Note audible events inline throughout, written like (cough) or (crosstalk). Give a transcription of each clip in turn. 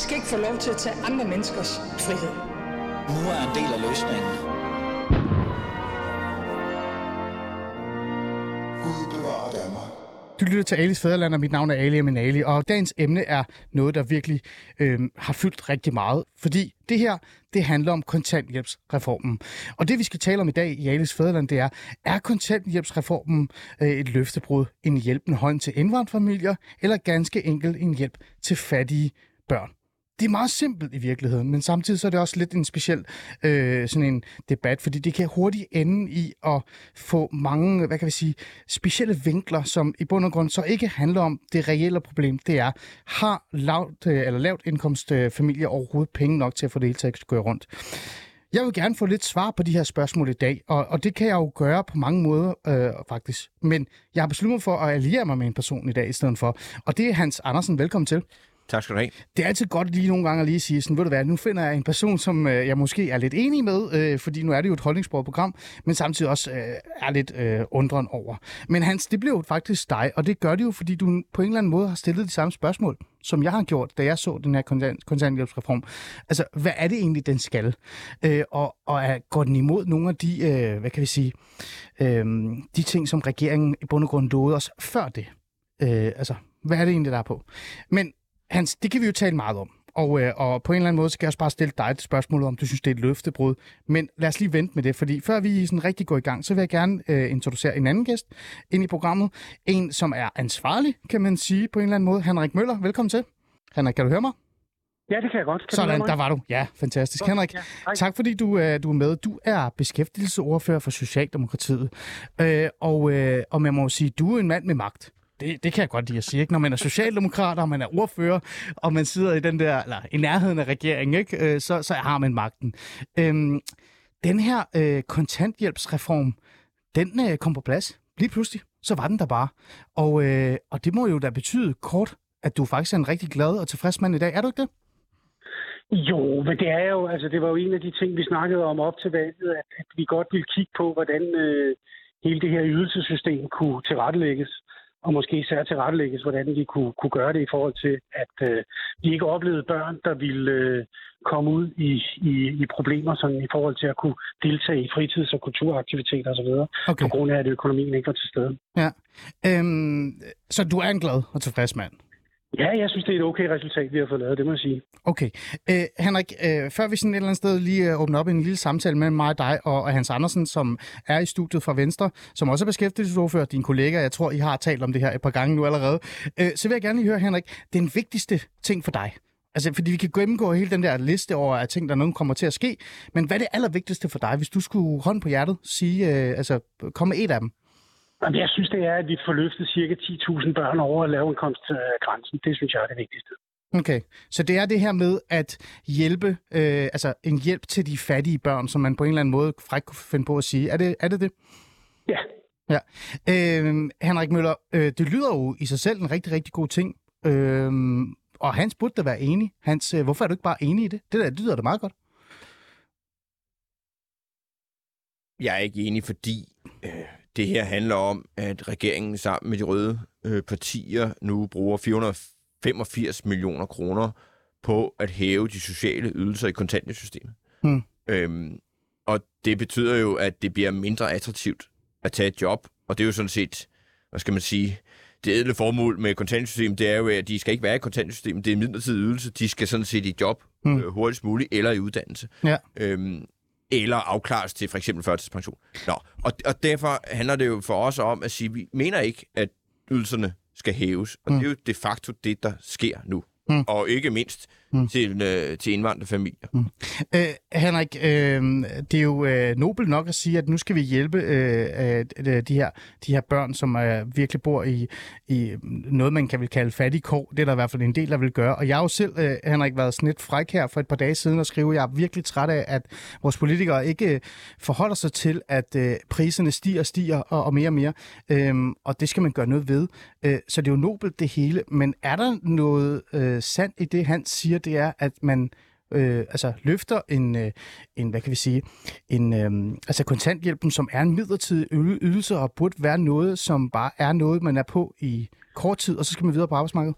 skal ikke få lov til at tage andre menneskers frihed. Nu er en del af løsningen. Gud bevarer Danmark. Du lytter til Alis Fæderland, og mit navn er Ali Aminali, og dagens emne er noget, der virkelig øh, har fyldt rigtig meget, fordi det her, det handler om kontanthjælpsreformen. Og det, vi skal tale om i dag i Alis Fæderland, det er, er kontanthjælpsreformen øh, et løftebrud, en hjælpende hånd til indvandrerfamilier, eller ganske enkelt en hjælp til fattige børn? Det er meget simpelt i virkeligheden, men samtidig så er det også lidt en speciel øh, sådan en debat, fordi det kan hurtigt ende i at få mange, hvad kan vi sige, specielle vinkler, som i bund og grund så ikke handler om det reelle problem. Det er, har lavt, øh, eller lavt indkomstfamilie øh, overhovedet penge nok til at få det hele til at køre rundt? Jeg vil gerne få lidt svar på de her spørgsmål i dag, og, og det kan jeg jo gøre på mange måder øh, faktisk. Men jeg har besluttet mig for at alliere mig med en person i dag i stedet for, og det er Hans Andersen. Velkommen til. Tak skal du have. Det er altid godt lige nogle gange at lige sige sådan, ved du hvad, nu finder jeg en person, som øh, jeg måske er lidt enig med, øh, fordi nu er det jo et holdningsbordet program, men samtidig også øh, er lidt øh, undren over. Men Hans, det blev jo faktisk dig, og det gør det jo, fordi du på en eller anden måde har stillet de samme spørgsmål, som jeg har gjort, da jeg så den her kontant, kontanthjælpsreform. Altså, hvad er det egentlig, den skal? Øh, og og er, går den imod nogle af de, øh, hvad kan vi sige, øh, de ting, som regeringen i bund og grund lovede os før det? Øh, altså, hvad er det egentlig, der er på? Men Hans, det kan vi jo tale meget om. Og, øh, og på en eller anden måde, så kan jeg også bare stille dig et spørgsmål om du synes, det er et løftebrud. Men lad os lige vente med det, fordi før vi sådan rigtig går i gang, så vil jeg gerne øh, introducere en anden gæst ind i programmet. En, som er ansvarlig, kan man sige på en eller anden måde. Henrik Møller, velkommen til. Henrik, kan du høre mig? Ja, det kan jeg godt. Kan Sådan, der var du. Ja, fantastisk. Henrik, Ja, tak fordi du, øh, du er med. Du er beskæftigelsesordfører for Socialdemokratiet. Øh, og, øh, og man må jo sige, du er en mand med magt. Det, det kan jeg godt lide at sige, ikke? Når man er socialdemokrat, og man er ordfører, og man sidder i den der, eller i nærheden af regeringen, ikke? Øh, så, så har man magten. Øhm, den her øh, kontanthjælpsreform, den øh, kom på plads. Lige pludselig, så var den der bare. Og, øh, og det må jo da betyde kort, at du faktisk er en rigtig glad og tilfreds mand i dag. Er du ikke det? Jo, men det er jo, altså det var jo en af de ting, vi snakkede om op til valget, at, at vi godt ville kigge på, hvordan øh, hele det her ydelsessystem kunne tilrettelægges, og måske især tilrettelægges, hvordan vi kunne, kunne gøre det i forhold til, at øh, vi ikke oplevede børn, der ville øh, komme ud i, i, i problemer sådan, i forhold til at kunne deltage i fritids- og kulturaktiviteter osv., Okay. på grund af, at økonomien ikke var til stede. Ja. Øhm, så du er en glad og tilfreds mand? Ja, jeg synes, det er et okay resultat, vi har fået lavet, det må jeg sige. Okay. Øh, Henrik, øh, før vi sådan et eller andet sted lige øh, åbner op en lille samtale med mig og dig og, og Hans Andersen, som er i studiet fra Venstre, som også er beskæftigelsesordfører, din kollega, jeg tror, I har talt om det her et par gange nu allerede, øh, så vil jeg gerne lige høre, Henrik, den vigtigste ting for dig, Altså, fordi vi kan gennemgå hele den der liste over af ting, der nogen kommer til at ske. Men hvad er det allervigtigste for dig, hvis du skulle hånd på hjertet sige, øh, altså, komme et af dem? Jamen, jeg synes, det er, at vi får løftet cirka 10.000 børn over lavindkomstgrænsen. Det synes jeg er det vigtigste. Okay, så det er det her med at hjælpe, øh, altså en hjælp til de fattige børn, som man på en eller anden måde fræk kunne finde på at sige. Er det er det? det? Ja, Ja. Øh, Henrik Møller, øh, det lyder jo i sig selv en rigtig, rigtig god ting. Øh, og Hans burde da være enig. Hans, øh, hvorfor er du ikke bare enig i det? Det, der, det lyder da meget godt. Jeg er ikke enig, fordi øh, det her handler om, at regeringen sammen med de røde øh, partier nu bruger 485 millioner kroner på at hæve de sociale ydelser i kontantsystemet. Hmm. Øhm, og det betyder jo, at det bliver mindre attraktivt at tage et job, og det er jo sådan set, hvad skal man sige, det edle formål med kontantsystemet, det er jo, at de skal ikke være i kontantsystemet, det er en midlertidig ydelse, de skal sådan set i job Hmm. øh, hurtigst muligt, eller i uddannelse. Ja. Øhm, eller afklares til for eksempel førtidspension. Nå, og, og derfor handler det jo for os om at sige, at vi mener ikke, at ydelserne skal hæves. Og Mm. det er jo de facto det, der sker nu. Mm. Og ikke mindst Mm. til, øh, til indvandrerfamilier. Øh, Henrik, øh, det er jo øh, nobelt nok at sige, at nu skal vi hjælpe øh, øh, de, her, de her børn, som øh, virkelig bor i, i noget, man kan vel kalde fattig kår. Det er der i hvert fald en del, der vil gøre. Og jeg har jo selv, øh, Henrik, været sådan lidt fræk her for et par dage siden og skrive, at jeg er virkelig træt af, at vores politikere ikke øh, forholder sig til, at øh, priserne stiger og stiger og, og mere og mere. Øhm, og det skal man gøre noget ved. Øh, så det er jo nobelt det hele. Men er der noget øh, sandt i det, han siger, det er, at man øh, altså løfter en, øh, en, hvad kan vi sige, en, øh, altså kontanthjælpen, som er en midlertidig ydelse og burde være noget, som bare er noget, man er på i kort tid, og så skal man videre på arbejdsmarkedet?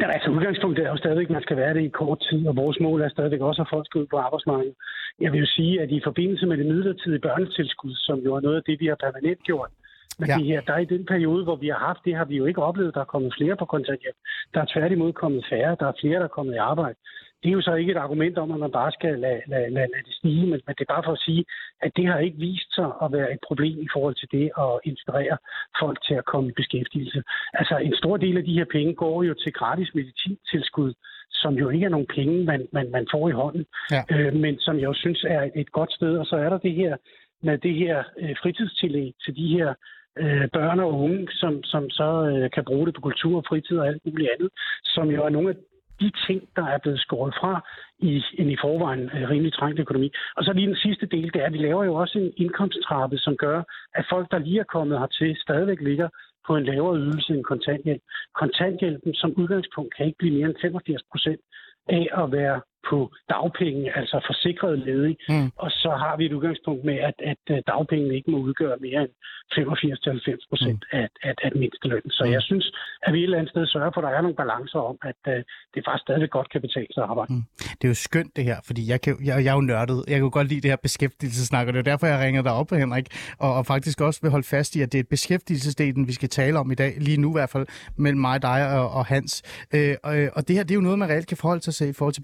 Ja, altså udgangspunktet er jo stadigvæk, at man skal være det i kort tid, og vores mål er stadigvæk også, at folk skal ud på arbejdsmarkedet. Jeg vil jo sige, at i forbindelse med det midlertidige børnetilskud, som jo er noget af det, vi har permanent gjort, men Ja. der er i den periode, hvor vi har haft det, har vi jo ikke oplevet, der er kommet flere på kontanthjælp. Der er tværtimod kommet færre, der er flere, der er kommet i arbejde. Det er jo så ikke et argument om, at man bare skal lade, lade, lade, lade det stige, men, men det er bare for at sige, at det har ikke vist sig at være et problem i forhold til det at inspirere folk til at komme i beskæftigelse. Altså en stor del af de her penge går jo til gratis medicintilskud, som jo ikke er nogen penge, man, man, man får i hånden, Ja. øh, men som jeg jo synes er et godt sted. Og så er der det her med det her øh, fritidstillæg til de her øh, børn og unge, som, som så øh, kan bruge det på kultur og fritid og alt muligt andet, som jo er nogle af de ting, der er blevet skåret fra i en i forvejen øh, rimelig trængt økonomi. Og så lige den sidste del, det er, at vi laver jo også en indkomsttrappe, som gør, at folk, der lige er kommet hertil, stadigvæk ligger på en lavere ydelse end kontanthjælp. Kontanthjælpen som udgangspunkt kan ikke blive mere end 85 procent af at være på dagpenge, altså forsikret ledig. Mm. Og så har vi et udgangspunkt med, at, at øh, dagpengene ikke må udgøre mere end 85-90 procent af, af, af mindstelønnen. Så jeg synes, at vi et eller andet sted sørger for, at der er nogle balancer om, at uh, det faktisk stadig godt kan betale sig at arbejde. Det er jo skønt det her, fordi jeg, kan, jeg, jeg er jo nørdet. Jeg kan jo godt lide det her beskæftigelsesnak, og det er derfor, jeg ringer dig op, Henrik, og, og faktisk også vil holde fast i, at det er beskæftigelsesdelen, vi skal tale om i dag, lige nu i hvert fald, mellem mig, dig og, og Hans. Øh, og, og det her, det er jo noget, man reelt kan forholde sig til i forhold til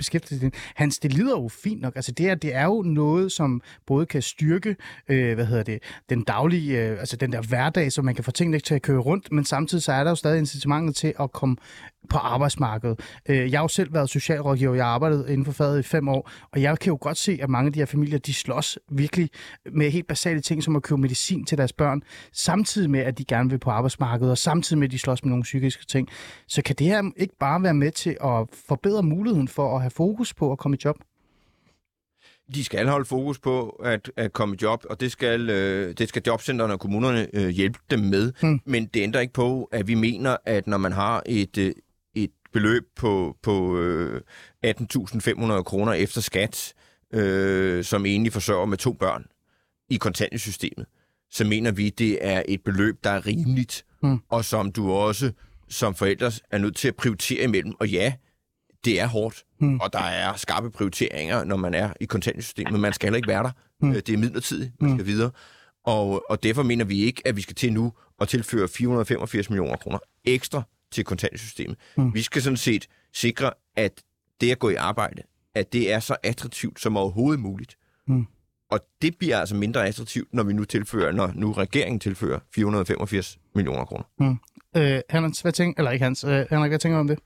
beskæftigelsesdelen. Hans, det lyder jo fint nok. Altså det her, det er jo noget, som både kan styrke, øh, hvad hedder det, den daglige, øh, altså den der hverdag, så man kan få tingene til at køre rundt, men samtidig så er der jo stadig incitamentet til at komme på arbejdsmarkedet. Øh, Jeg har jo selv været socialrådgiver, jeg har arbejdet inden for faget i fem år, og jeg kan jo godt se, at mange af de her familier, de slås virkelig med helt basale ting, som at købe medicin til deres børn, samtidig med, at de gerne vil på arbejdsmarkedet, og samtidig med, at de slås med nogle psykiske ting. Så kan det her ikke bare være med til at forbedre muligheden for at have fokus på at komme i job? De skal holde fokus på at, at komme i job, og det skal, øh, det skal jobcentrene og kommunerne øh, hjælpe dem med. Hmm. Men det ændrer ikke på, at vi mener, at når man har et, øh, et beløb på, på øh, 18.500 kroner efter skat, øh, som egentlig forsørger med to børn i kontanthjælpssystemet, så mener vi, det er et beløb, der er rimeligt, Hmm. og som du også som forældre er nødt til at prioritere imellem. Og ja, det er hårdt, Hmm. og der er skarpe prioriteringer, når man er i kontanthjælpssystemet, men man skal heller ikke være der. Hmm. Øh, Det er midlertidigt, man skal videre. Og, og derfor mener vi ikke, at vi skal til nu at tilføre 485 millioner kroner ekstra til kontanthjælpssystemet. Hmm. Vi skal sådan set sikre, at det at gå i arbejde, at det er så attraktivt som overhovedet muligt. Hmm. Og det bliver altså mindre attraktivt, når vi nu tilfører, når nu regeringen tilfører 485 millioner kroner. Øh, Hans, hvad tænker, eller ikke Hans, øh, Henrik, hvad tænker du om det?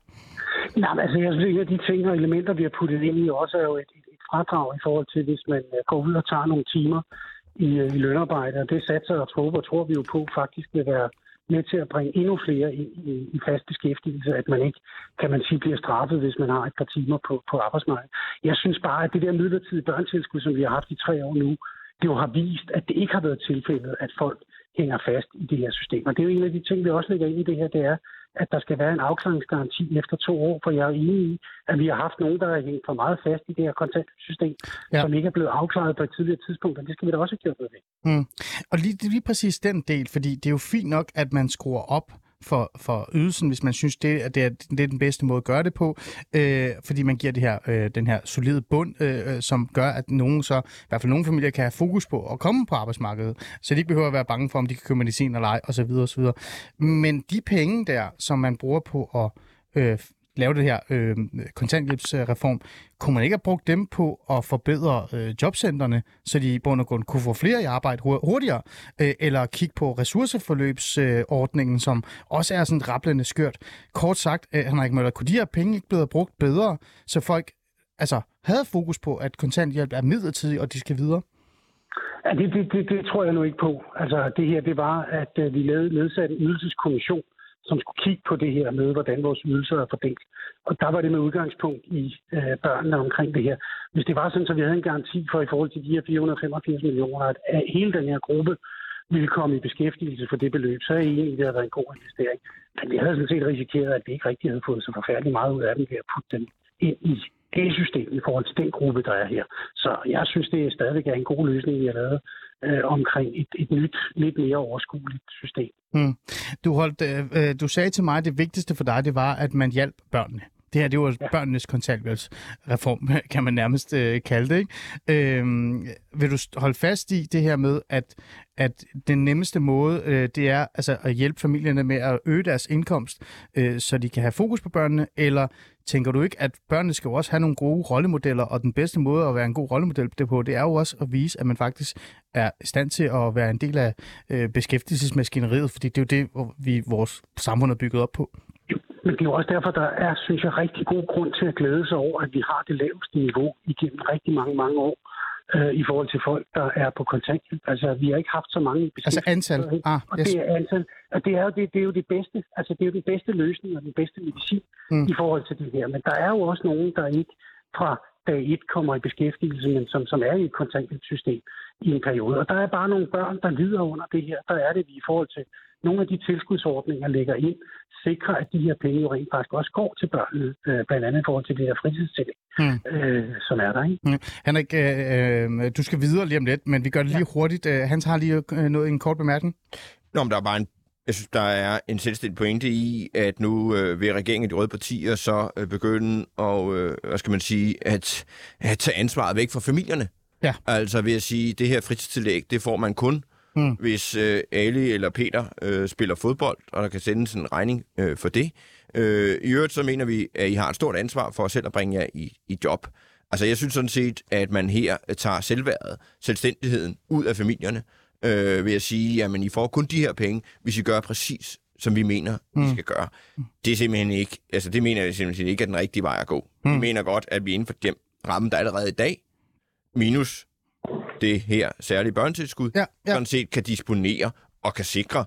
Nej, men altså, jeg synes, at de ting og elementer, vi har puttet ind i, også er jo et, et, et fradrag i forhold til, hvis man øh, går ud og tager nogle timer i, øh, i lønarbejde. Og det satser og håber, tror vi jo på, faktisk vil være med til at bringe endnu flere ind i, i fast beskæftigelse, at man ikke, kan man sige, bliver straffet, hvis man har et par timer på, på arbejdsmarkedet. Jeg synes bare, at det der midlertidige børnetilskud, som vi har haft i tre år nu, det jo har vist, at det ikke har været tilfældet, at folk hænger fast i det her system. Og det er jo en af de ting, vi også lægger ind i det her, det er, at der skal være en afklaringsgaranti efter to år, for jeg er enig i, at vi har haft nogen, der har hængt for meget fast i det her kontantsystem, Ja. som ikke er blevet afklaret på et tidligere tidspunkt, og det skal vi da også have gjort noget ved. Mm. Og lige, lige præcis den del, fordi det er jo fint nok, at man skruer op for, for ydelsen, hvis man synes, det, at det, er, det er den bedste måde at gøre det på, øh, fordi man giver det her, øh, den her solide bund, øh, øh, som gør, at nogen så, i hvert fald nogle familier, kan have fokus på at komme på arbejdsmarkedet, så de ikke behøver at være bange for, om de kan købe medicin eller ej, osv. osv. Men de penge der, som man bruger på at øh, lave det her øh, kontanthjælpsreform, kunne man ikke have brugt dem på at forbedre øh, jobcentrene, så de i bund og grund kunne få flere i arbejde hurtigere, øh, eller kigge på ressourceforløbsordningen, øh, som også er sådan rablende skørt. Kort sagt, øh, Henrik Møller, kunne de her penge ikke blive brugt bedre, så folk altså, havde fokus på, at kontanthjælp er midlertidig, og de skal videre? Ja, det, det, det, det tror jeg nu ikke på. Altså, det her, det var, at øh, vi lavede nedsatte en ydelseskommission, som skulle kigge på det her med, hvordan vores ydelser er fordelt. Og der var det med udgangspunkt i øh, børnene omkring det her. Hvis det var sådan, så vi havde en garanti for i forhold til de her 485 millioner, at at hele den her gruppe ville komme i beskæftigelse for det beløb, så er i, det havde været en god investering. Men vi havde sådan set risikeret, at vi ikke rigtig havde fået så forfærdeligt meget ud af dem ved at putte dem ind i det system i forhold til den gruppe, der er her. Så jeg synes, det er stadigvæk er en god løsning, vi har lavet øh, omkring et, et nyt, lidt mere overskueligt system. Mm. Du, holdt, øh, øh, du sagde til mig, at det vigtigste for dig, det var, at man hjalp børnene. Det her, det var ja. børnenes kontanthjælpsreform, (laughs) kan man nærmest øh, kalde det. Ikke? Øhm, vil du holde fast i det her med, at, at den nemmeste måde, øh, det er altså at hjælpe familierne med at øge deres indkomst, øh, så de kan have fokus på børnene, eller tænker du ikke, at børnene skal jo også have nogle gode rollemodeller, og den bedste måde at være en god rollemodel det på, det er jo også at vise, at man faktisk er i stand til at være en del af øh, beskæftigelsesmaskineriet, fordi det er jo det, vi vores samfund er bygget op på. Men det er jo også derfor, der er, synes jeg, rigtig god grund til at glæde sig over, at vi har det laveste niveau igennem rigtig mange, mange år øh, i forhold til folk, der er på kontanthjælp. Altså, vi har ikke haft så mange Altså antal? Ah, yes. Og det er antal. Og det er, jo det, det er jo det bedste. Altså, det er jo den bedste løsning og den bedste medicin mm. i forhold til det her. Men der er jo også nogen, der ikke fra dag et kommer i beskæftigelse, men som, som er i et kontanthjælpssystem i en periode. Og der er bare nogle børn, der lider under det her. Der er det vi i forhold til nogle af de tilskudsordninger lægger ind, sikrer, at de her penge jo rent faktisk også går til børnene, øh, blandt andet i forhold til det her fritidstillæg, mm. øh, som er der. Ikke? Mm. Henrik, øh, øh, du skal videre lige om lidt, men vi gør det lige ja. hurtigt. Øh, Hans har lige øh, noget en kort bemærkning. Nå, men der er bare en jeg synes, der er en selvstændig pointe i, at nu øh, vil regeringen i de røde partier så øh, begynde at, øh, hvad skal man sige, at, at tage ansvaret væk fra familierne. Ja. Altså ved at sige, at det her fritidstillæg, det får man kun, mm. hvis øh, Ali eller Peter øh, spiller fodbold, og der kan sendes en regning øh, for det. Øh, I øvrigt så mener vi, at I har et stort ansvar for selv at bringe jer i, i job. Altså jeg synes sådan set, at man her tager selvværdet, selvstændigheden ud af familierne, øh, ved at sige, jamen I får kun de her penge, hvis I gør præcis, som vi mener, mm. I skal gøre. Det er simpelthen ikke, altså det mener jeg simpelthen ikke er den rigtige vej at gå. Mm. Vi mener godt, at vi inden for den ramme, der er allerede i dag, minus det her særlige børnetilskud, ja, ja. sådan set kan disponere og kan sikre,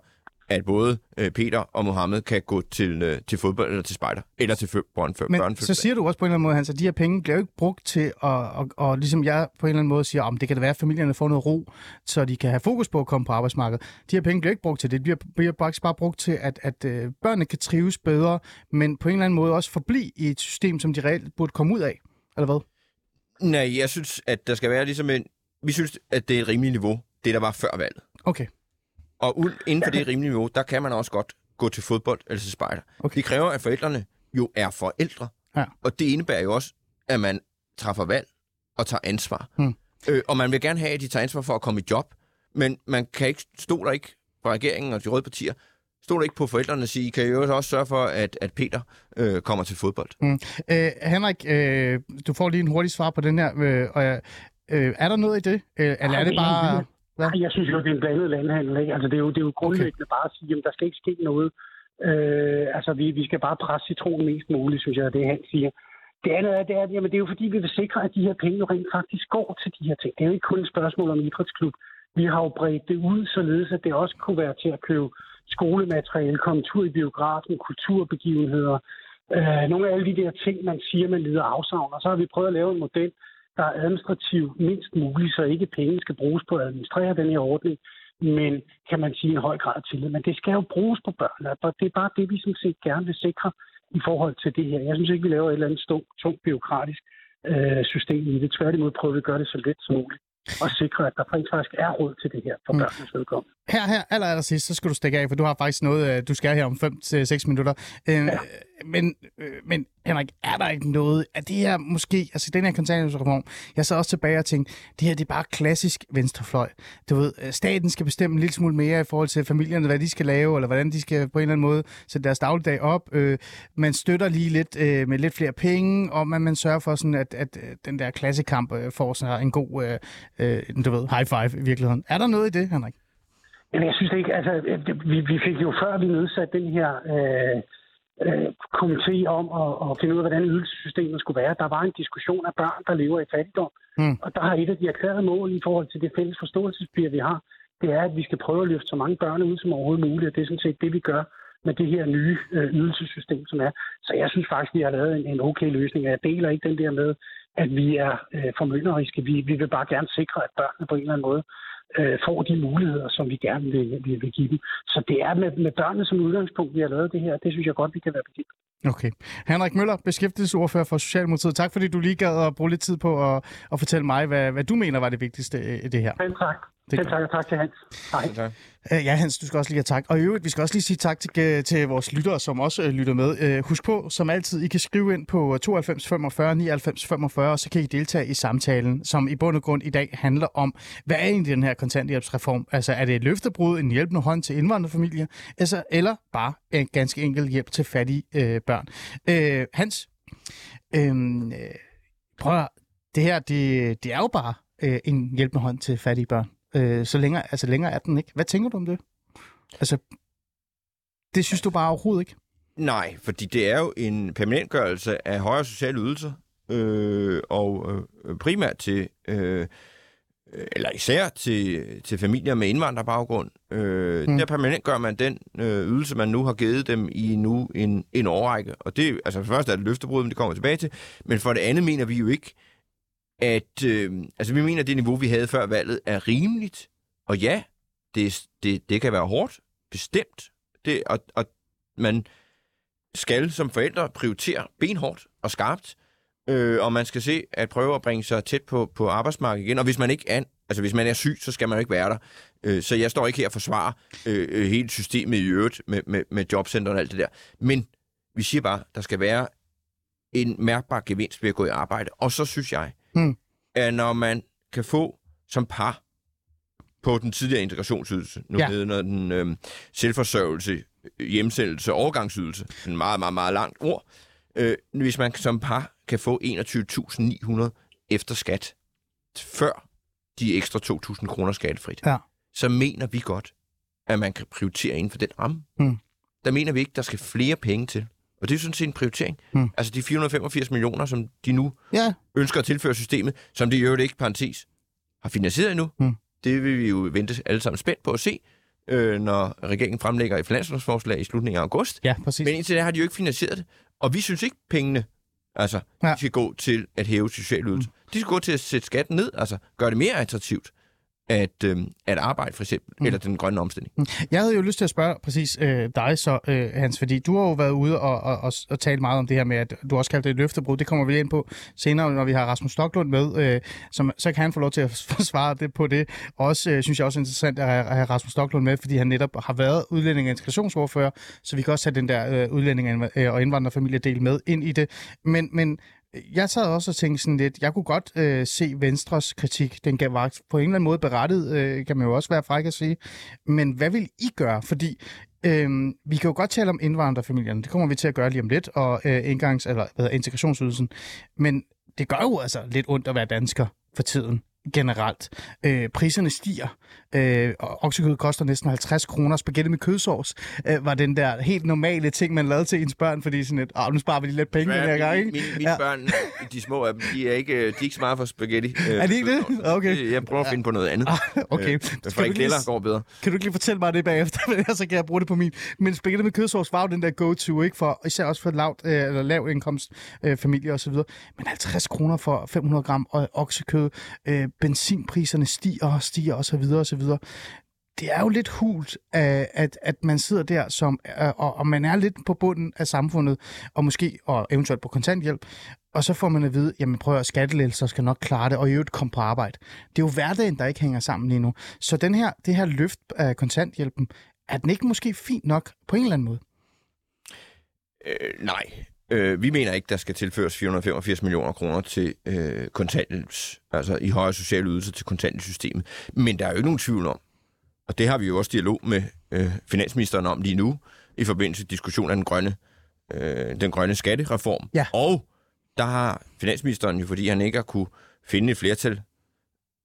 at både øh, Peter og Mohammed kan gå til, øh, til fodbold eller til spejder, eller til børnefødselsdag. Men så siger du også på en eller anden måde, Hans, at de her penge bliver jo ikke brugt til at, og, og ligesom jeg på en eller anden måde siger, om det kan da være, at familierne får noget ro, så de kan have fokus på at komme på arbejdsmarkedet. De her penge bliver ikke brugt til det. De bliver, bliver faktisk bare brugt til, at, at øh, børnene kan trives bedre, men på en eller anden måde også forblive i et system, som de reelt burde komme ud af. Eller hvad? Nej, jeg synes, at der skal være ligesom en, vi synes, at det er et rimeligt niveau, det der var før valget. Okay. Og inden for det rimelige niveau, der kan man også godt gå til fodbold eller til spejder. Okay. Det kræver, at forældrene jo er forældre. Ja. Og det indebærer jo også, at man træffer valg og tager ansvar. Hmm. Øh, og man vil gerne have, at de tager ansvar for at komme i job. Men man kan ikke stå der ikke fra regeringen og de røde partier, stod ikke på forældrene og sige, kan I jo også sørge for, at, at Peter øh, kommer til fodbold? Mm. Øh, Henrik, øh, du får lige en hurtig svar på den her. Øh, og, Øh, er der noget i det? Øh, eller er det bare... Hvad? Jeg synes jo, det er en blandet landhandel. Ikke? Altså, det, er jo, det er jo grundlæggende okay. bare at sige, at der skal ikke ske noget. Øh, altså, vi, vi skal bare presse citronen mest muligt, synes jeg, det han siger. Det andet er, det er, jamen, det er jo fordi, vi vil sikre, at de her penge rent faktisk går til de her ting. Det er jo ikke kun et spørgsmål om idrætsklub. Vi har jo bredt det ud, således at det også kunne være til at købe skolemateriale, komme tur i biografen, kulturbegivenheder, øh, nogle af alle de der ting, man siger, man lider afsavn. Og så har vi prøvet at lave en model, der er administrativt mindst muligt, så ikke penge skal bruges på at administrere den her ordning, men kan man sige en høj grad til det. Men det skal jo bruges på børn, og det er bare det, vi sådan set gerne vil sikre i forhold til det her. Jeg synes ikke, vi laver et eller andet stort, tungt byråkratisk øh, system i det. Tværtimod prøver vi at gøre det så let som muligt og sikre, at der faktisk er råd til det her for mm. børnenes vedkommende. Her, her, aller, aller sidst, så skal du stikke af, for du har faktisk noget, øh, du skal her om 5-6 minutter. Øh, ja. Men, øh, men Henrik, er der ikke noget Er det her måske, altså den her kontanthjælpsreform, jeg sad også tilbage og tænkte, det her det er bare klassisk venstrefløj. Du ved, øh, staten skal bestemme en lille smule mere i forhold til familierne, hvad de skal lave, eller hvordan de skal på en eller anden måde sætte deres dagligdag op. Øh, man støtter lige lidt øh, med lidt flere penge, og man, man sørger for sådan, at, at øh, den der klassekamp øh, får sådan en god, øh, øh, du ved, high five i virkeligheden. Er der noget i det, Henrik? Jamen, jeg synes ikke, altså, øh, vi, vi fik jo før vi nedsatte den her øh, øh, komité om at, at finde ud af, hvordan ydelsessystemet skulle være. Der var en diskussion af børn, der lever i fattigdom. Mm. Og der har et af de erklærede mål i forhold til det fælles forståelsespir, vi har, det er, at vi skal prøve at løfte så mange børn ud som overhovedet muligt. Og det er sådan set det, vi gør med det her nye øh, ydelsessystem, som er. Så jeg synes faktisk, vi har lavet en, en okay løsning. Jeg deler ikke den der med, at vi er øh, formynderiske. Vi, vi vil bare gerne sikre, at børnene på en eller anden måde øh, får de muligheder, som vi gerne vil, vil, vil give dem. Så det er med, med børnene som udgangspunkt, vi har lavet det her. Det synes jeg godt, vi kan være bekendt. Okay. Henrik Møller, beskæftigelsesordfører for Socialdemokratiet. Tak fordi du lige gad at bruge lidt tid på at, at fortælle mig, hvad, hvad du mener var det vigtigste i det her. Selv tak. Det Selv tak, og tak til Hans. Hej. Tak. Øh, Ja, Hans, du skal også lige have tak. Og i øvrigt, vi skal også lige sige tak til, øh, til vores lyttere, som også øh, lytter med. Øh, husk på, som altid, I kan skrive ind på 92 45 99 45, og så kan I deltage i samtalen, som i bund og grund i dag handler om, hvad er egentlig den her kontanthjælpsreform? Altså, er det et løftebrud, en hjælpende hånd til indvandrerfamilier, altså, eller bare en ganske enkel hjælp til fattige øh, børn? Øh, Hans, øh, øh, prøv at, det her, det, det er jo bare øh, en hjælpende hånd til fattige børn. Øh, så længere, altså længere er den ikke. Hvad tænker du om det? Altså, det synes du bare overhovedet ikke? Nej, fordi det er jo en permanentgørelse af højere sociale ydelser, øh, og øh, primært til, øh, eller især til, til familier med indvandrerbaggrund. Øh, Mm. Der permanentgør man den øh, ydelse, man nu har givet dem i nu en, en årrække. Og det, altså for det første er det løftebrud, men det kommer tilbage til. Men for det andet mener vi jo ikke, at øh, altså vi mener, at det niveau, vi havde før valget, er rimeligt. Og ja, det, det, det kan være hårdt, bestemt. Det, og, og man skal som forældre prioritere benhårdt og skarpt, øh, og man skal se at prøve at bringe sig tæt på, på arbejdsmarkedet igen. Og hvis man ikke er, altså hvis man er syg, så skal man jo ikke være der. Øh, så jeg står ikke her og forsvarer øh, øh hele systemet i øvrigt med, med, med jobcenter og alt det der. Men vi siger bare, der skal være en mærkbar gevinst ved at gå i arbejde. Og så synes jeg, Hmm. at når man kan få som par på den tidligere integrationsydelse, nu Ja. hedder den øh, selvforsørgelse, hjemsendelse og overgangsydelse, en meget, meget, meget langt ord, øh, hvis man som par kan få 21.900 efter skat, før de ekstra 2.000 kroner skattefrit, Ja. så mener vi godt, at man kan prioritere inden for den ramme. Hmm. Der mener vi ikke, der skal flere penge til. Og det er sådan set en prioritering. Hmm. Altså de 485 millioner, som de nu Ja. ønsker at tilføre systemet, som de i øvrigt ikke, parentes, har finansieret endnu. Hmm. Det vil vi jo vente alle sammen spændt på at se, øh, når regeringen fremlægger et finanslovsforslag i slutningen af august. Ja, præcis. Men indtil da har de jo ikke finansieret det. Og vi synes ikke, pengene altså, Ja. skal gå til at hæve sociale ydelser. De skal gå til at sætte skatten ned, altså gøre det mere attraktivt at, øh, at arbejde, for eksempel, Mm. mm. eller den grønne omstilling. Jeg havde jo lyst til at spørge præcis øh, dig så, øh, Hans, fordi du har jo været ude og, og, og, og tale meget om det her med, at du også kaldte det et løftebrud. Det kommer vi lige ind på senere, når vi har Rasmus Stoklund med, øh, som, så kan han få lov til at (laughs) forsvare det på det. Også øh, synes jeg også er interessant at have, at have Rasmus Stoklund med, fordi han netop har været udlænding- og integrationsordfører, så vi kan også have den der øh, udlænding- og indvandrerfamiliedel med ind i det. Men, men jeg sad også og tænkte sådan lidt, jeg kunne godt øh, se Venstres kritik. Den gav var på en eller anden måde berettet, øh, kan man jo også være fræk at sige. Men hvad vil I gøre? Fordi øh, vi kan jo godt tale om indvandrerfamilierne. Det kommer vi til at gøre lige om lidt, og øh, indgangs- eller hvad hedder, integrationsydelsen. Men det gør jo altså lidt ondt at være dansker for tiden generelt. Øh, priserne stiger. Øh, oksekød koster næsten 50 kroner. Spaghetti med kødsovs øh, var den der helt normale ting, man lavede til ens børn, fordi sådan et, nu sparer vi lige lidt penge den her gang, ikke? Mine, mine Ja. ja. børn, de små af dem, de er ikke, de er ikke så meget for spaghetti. Er de ikke det? Okay. Jeg prøver at finde på noget andet. Okay. Øh, Frikadeller ikke lige- går bedre. Kan du ikke lige fortælle mig det bagefter, (laughs) så kan jeg bruge det på min. Men spaghetti med kødsovs var jo den der go-to, ikke? For, især også for lavt, øh, eller lav indkomst øh, familie og så videre. Men 50 kroner for 500 gram øh, oksekød, øh, benzinpriserne stiger og stiger og så videre. Det er jo lidt hult, øh, at, at man sidder der, som, øh, og, og man er lidt på bunden af samfundet, og måske og eventuelt på kontanthjælp, og så får man at vide, jamen prøv at skattelettelser skal nok klare det, og i øvrigt komme på arbejde. Det er jo hverdagen, der ikke hænger sammen lige nu. Så den her, det her løft af kontanthjælpen, er den ikke måske fint nok på en eller anden måde? Øh, nej. Øh, vi mener ikke, der skal tilføres 485 millioner kroner til øh, kontanthjælps, altså i højere sociale ydelser til kontanthjælpssystemet. Men der er jo ikke nogen tvivl om, og det har vi jo også dialog med øh, finansministeren om lige nu, i forbindelse med diskussionen af den grønne, øh, den grønne skattereform. Ja. Og der har finansministeren jo, fordi han ikke har kunne finde et flertal,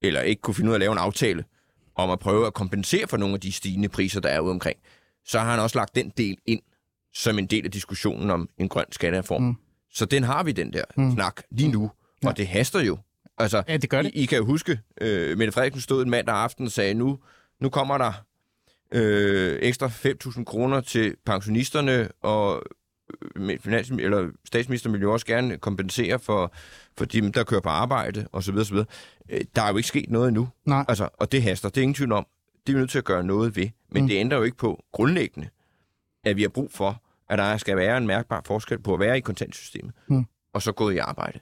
eller ikke kunne finde ud af at lave en aftale, om at prøve at kompensere for nogle af de stigende priser, der er ude omkring, så har han også lagt den del ind som en del af diskussionen om en grøn skattereform. Mm. Så den har vi, den der Mm. snak, lige nu. Ja. Og det haster jo. Altså, Ja, det gør det. I, I kan jo huske, øh, Mette Frederiksen stod en mandag aften og sagde, nu, nu kommer der øh, ekstra 5.000 kroner til pensionisterne, og øh, finans, eller statsministeren vil jo også gerne kompensere for, for dem, der kører på arbejde, osv. osv. Øh, Der er jo ikke sket noget endnu. Nej. Altså, og det haster. Det er ingen tvivl om. Det er vi nødt til at gøre noget ved. Men mm. det ændrer jo ikke på grundlæggende, at vi har brug for at der skal være en mærkbar forskel på at være i kontantsystemet, Mm. og så gå i arbejde.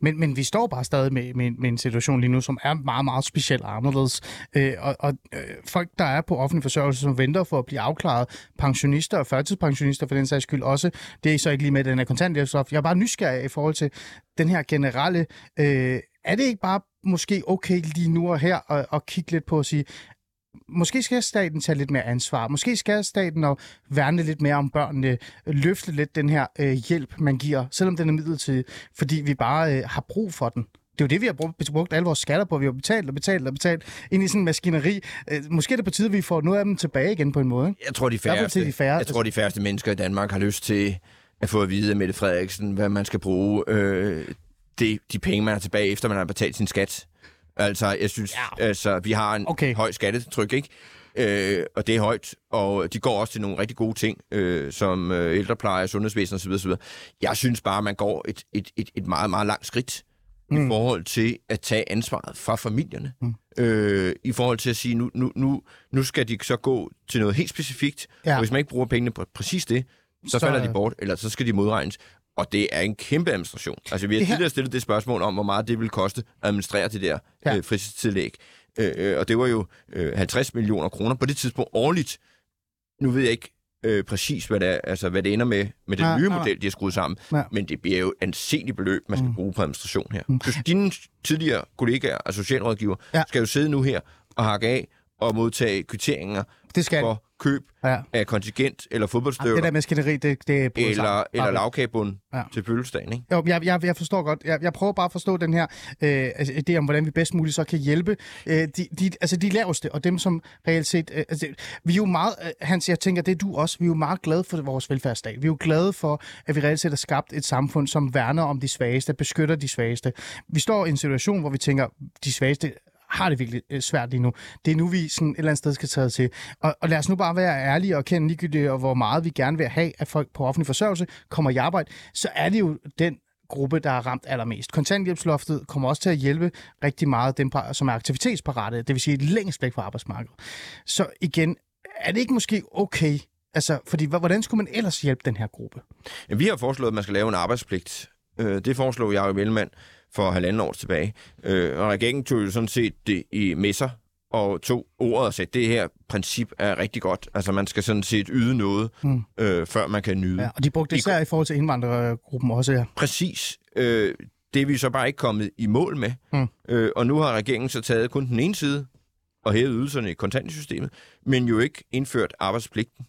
Men, men vi står bare stadig med, med, med en situation lige nu, som er meget, meget speciel og anderledes. Øh, og og øh, folk, der er på offentlig forsørgelse, som venter for at blive afklaret, pensionister og førtidspensionister for den sags skyld også, det er så ikke lige med den her kontanthjælpsloft. Jeg er bare nysgerrig i forhold til den her generelle... Øh, er det ikke bare måske okay lige nu og her at, at kigge lidt på at sige, Måske skal staten tage lidt mere ansvar. Måske skal staten og værne lidt mere om børnene, løfte lidt den her øh, hjælp, man giver, selvom den er midlertidig, fordi vi bare øh, har brug for den. Det er jo det, vi har brugt, brugt alle vores skatter på. Vi har betalt og betalt og betalt ind i sådan en maskineri. Øh, måske er det på tide, at vi får noget af dem tilbage igen på en måde. Ikke? Jeg tror, de færreste, de færre- jeg tror, de færreste mennesker i Danmark har lyst til at få at vide af Mette Frederiksen, hvad man skal bruge øh, det, de penge, man har tilbage, efter man har betalt sin skat. Altså, jeg synes, ja. altså, vi har en Okay. høj skattetryk, ikke? Øh, og det er højt, og de går også til nogle rigtig gode ting, øh, som øh, ældrepleje, sundhedsvæsen osv. osv. Jeg synes bare, man går et, et, et, et meget, meget langt skridt mm. i forhold til at tage ansvaret fra familierne. Mm. Øh, I forhold til at sige, nu, nu, nu, nu skal de så gå til noget helt specifikt, Ja. og hvis man ikke bruger pengene på præcis det, så, Så- så falder de bort, eller så skal de modregnes. Og det er en kæmpe administration. Altså, vi har her- tidligere stillet det spørgsmål om, hvor meget det vil koste at administrere det der Ja. ja. øh, fritidstillæg. Øh, øh, og det var jo øh, 50 millioner kroner på det tidspunkt årligt. Nu ved jeg ikke øh, præcis, hvad det, er, altså, hvad det ender med, med den ja, nye nej, model, de har skruet sammen. Ja. Ja. Men det bliver jo anseligt beløb, man skal mm. bruge på administration her. Mm. Dine tidligere kollegaer og socialrådgiver Ja. ja. skal jo sidde nu her og hakke af og modtage kvitteringer Det skal for køb ja. af kontingent eller Det fodboldstøvler der maskineri, det, det er eller, sammen. eller Okay. lavkagebund Ja. ja. til fødselsdagen, ikke? Jo, jeg, jeg, jeg forstår godt. Jeg, jeg prøver bare at forstå den her øh, altså, idé om, hvordan vi bedst muligt så kan hjælpe øh, de, de, altså de laveste, og dem, som reelt set... Øh, altså, vi er jo meget... Øh, Hans, jeg tænker, det er du også. Vi er jo meget glade for vores velfærdsstat. Vi er jo glade for, at vi reelt set har skabt et samfund, som værner om de svageste, beskytter de svageste. Vi står i en situation, hvor vi tænker, de svageste har det virkelig øh, svært lige nu. Det er nu, vi sådan et eller andet sted skal tage til. Og, og lad os nu bare være ærlige og kende ligegyldigt, og hvor meget vi gerne vil have, at folk på offentlig forsørgelse kommer i arbejde, så er det jo den gruppe, der er ramt allermest. Kontanthjælpsloftet kommer også til at hjælpe rigtig meget dem, som er aktivitetsparate, det vil sige længst væk fra arbejdsmarkedet. Så igen, er det ikke måske okay, altså, fordi hvordan skulle man ellers hjælpe den her gruppe? Ja, vi har foreslået, at man skal lave en arbejdspligt. Øh, det foreslog jeg jo Velmand for halvanden år tilbage. Øh, og regeringen tog jo sådan set det i med sig og tog ordet og sagde, at det her princip er rigtig godt. Altså man skal sådan set yde noget, Mm. øh, før man kan nyde. Ja, og de brugte det De- især i forhold til indvandrergruppen også, ja. Præcis. Øh, det er vi så bare ikke kommet i mål med. Mm. Øh, og nu har regeringen så taget kun den ene side og hævet ydelserne i kontantsystemet, men jo ikke indført arbejdspligten.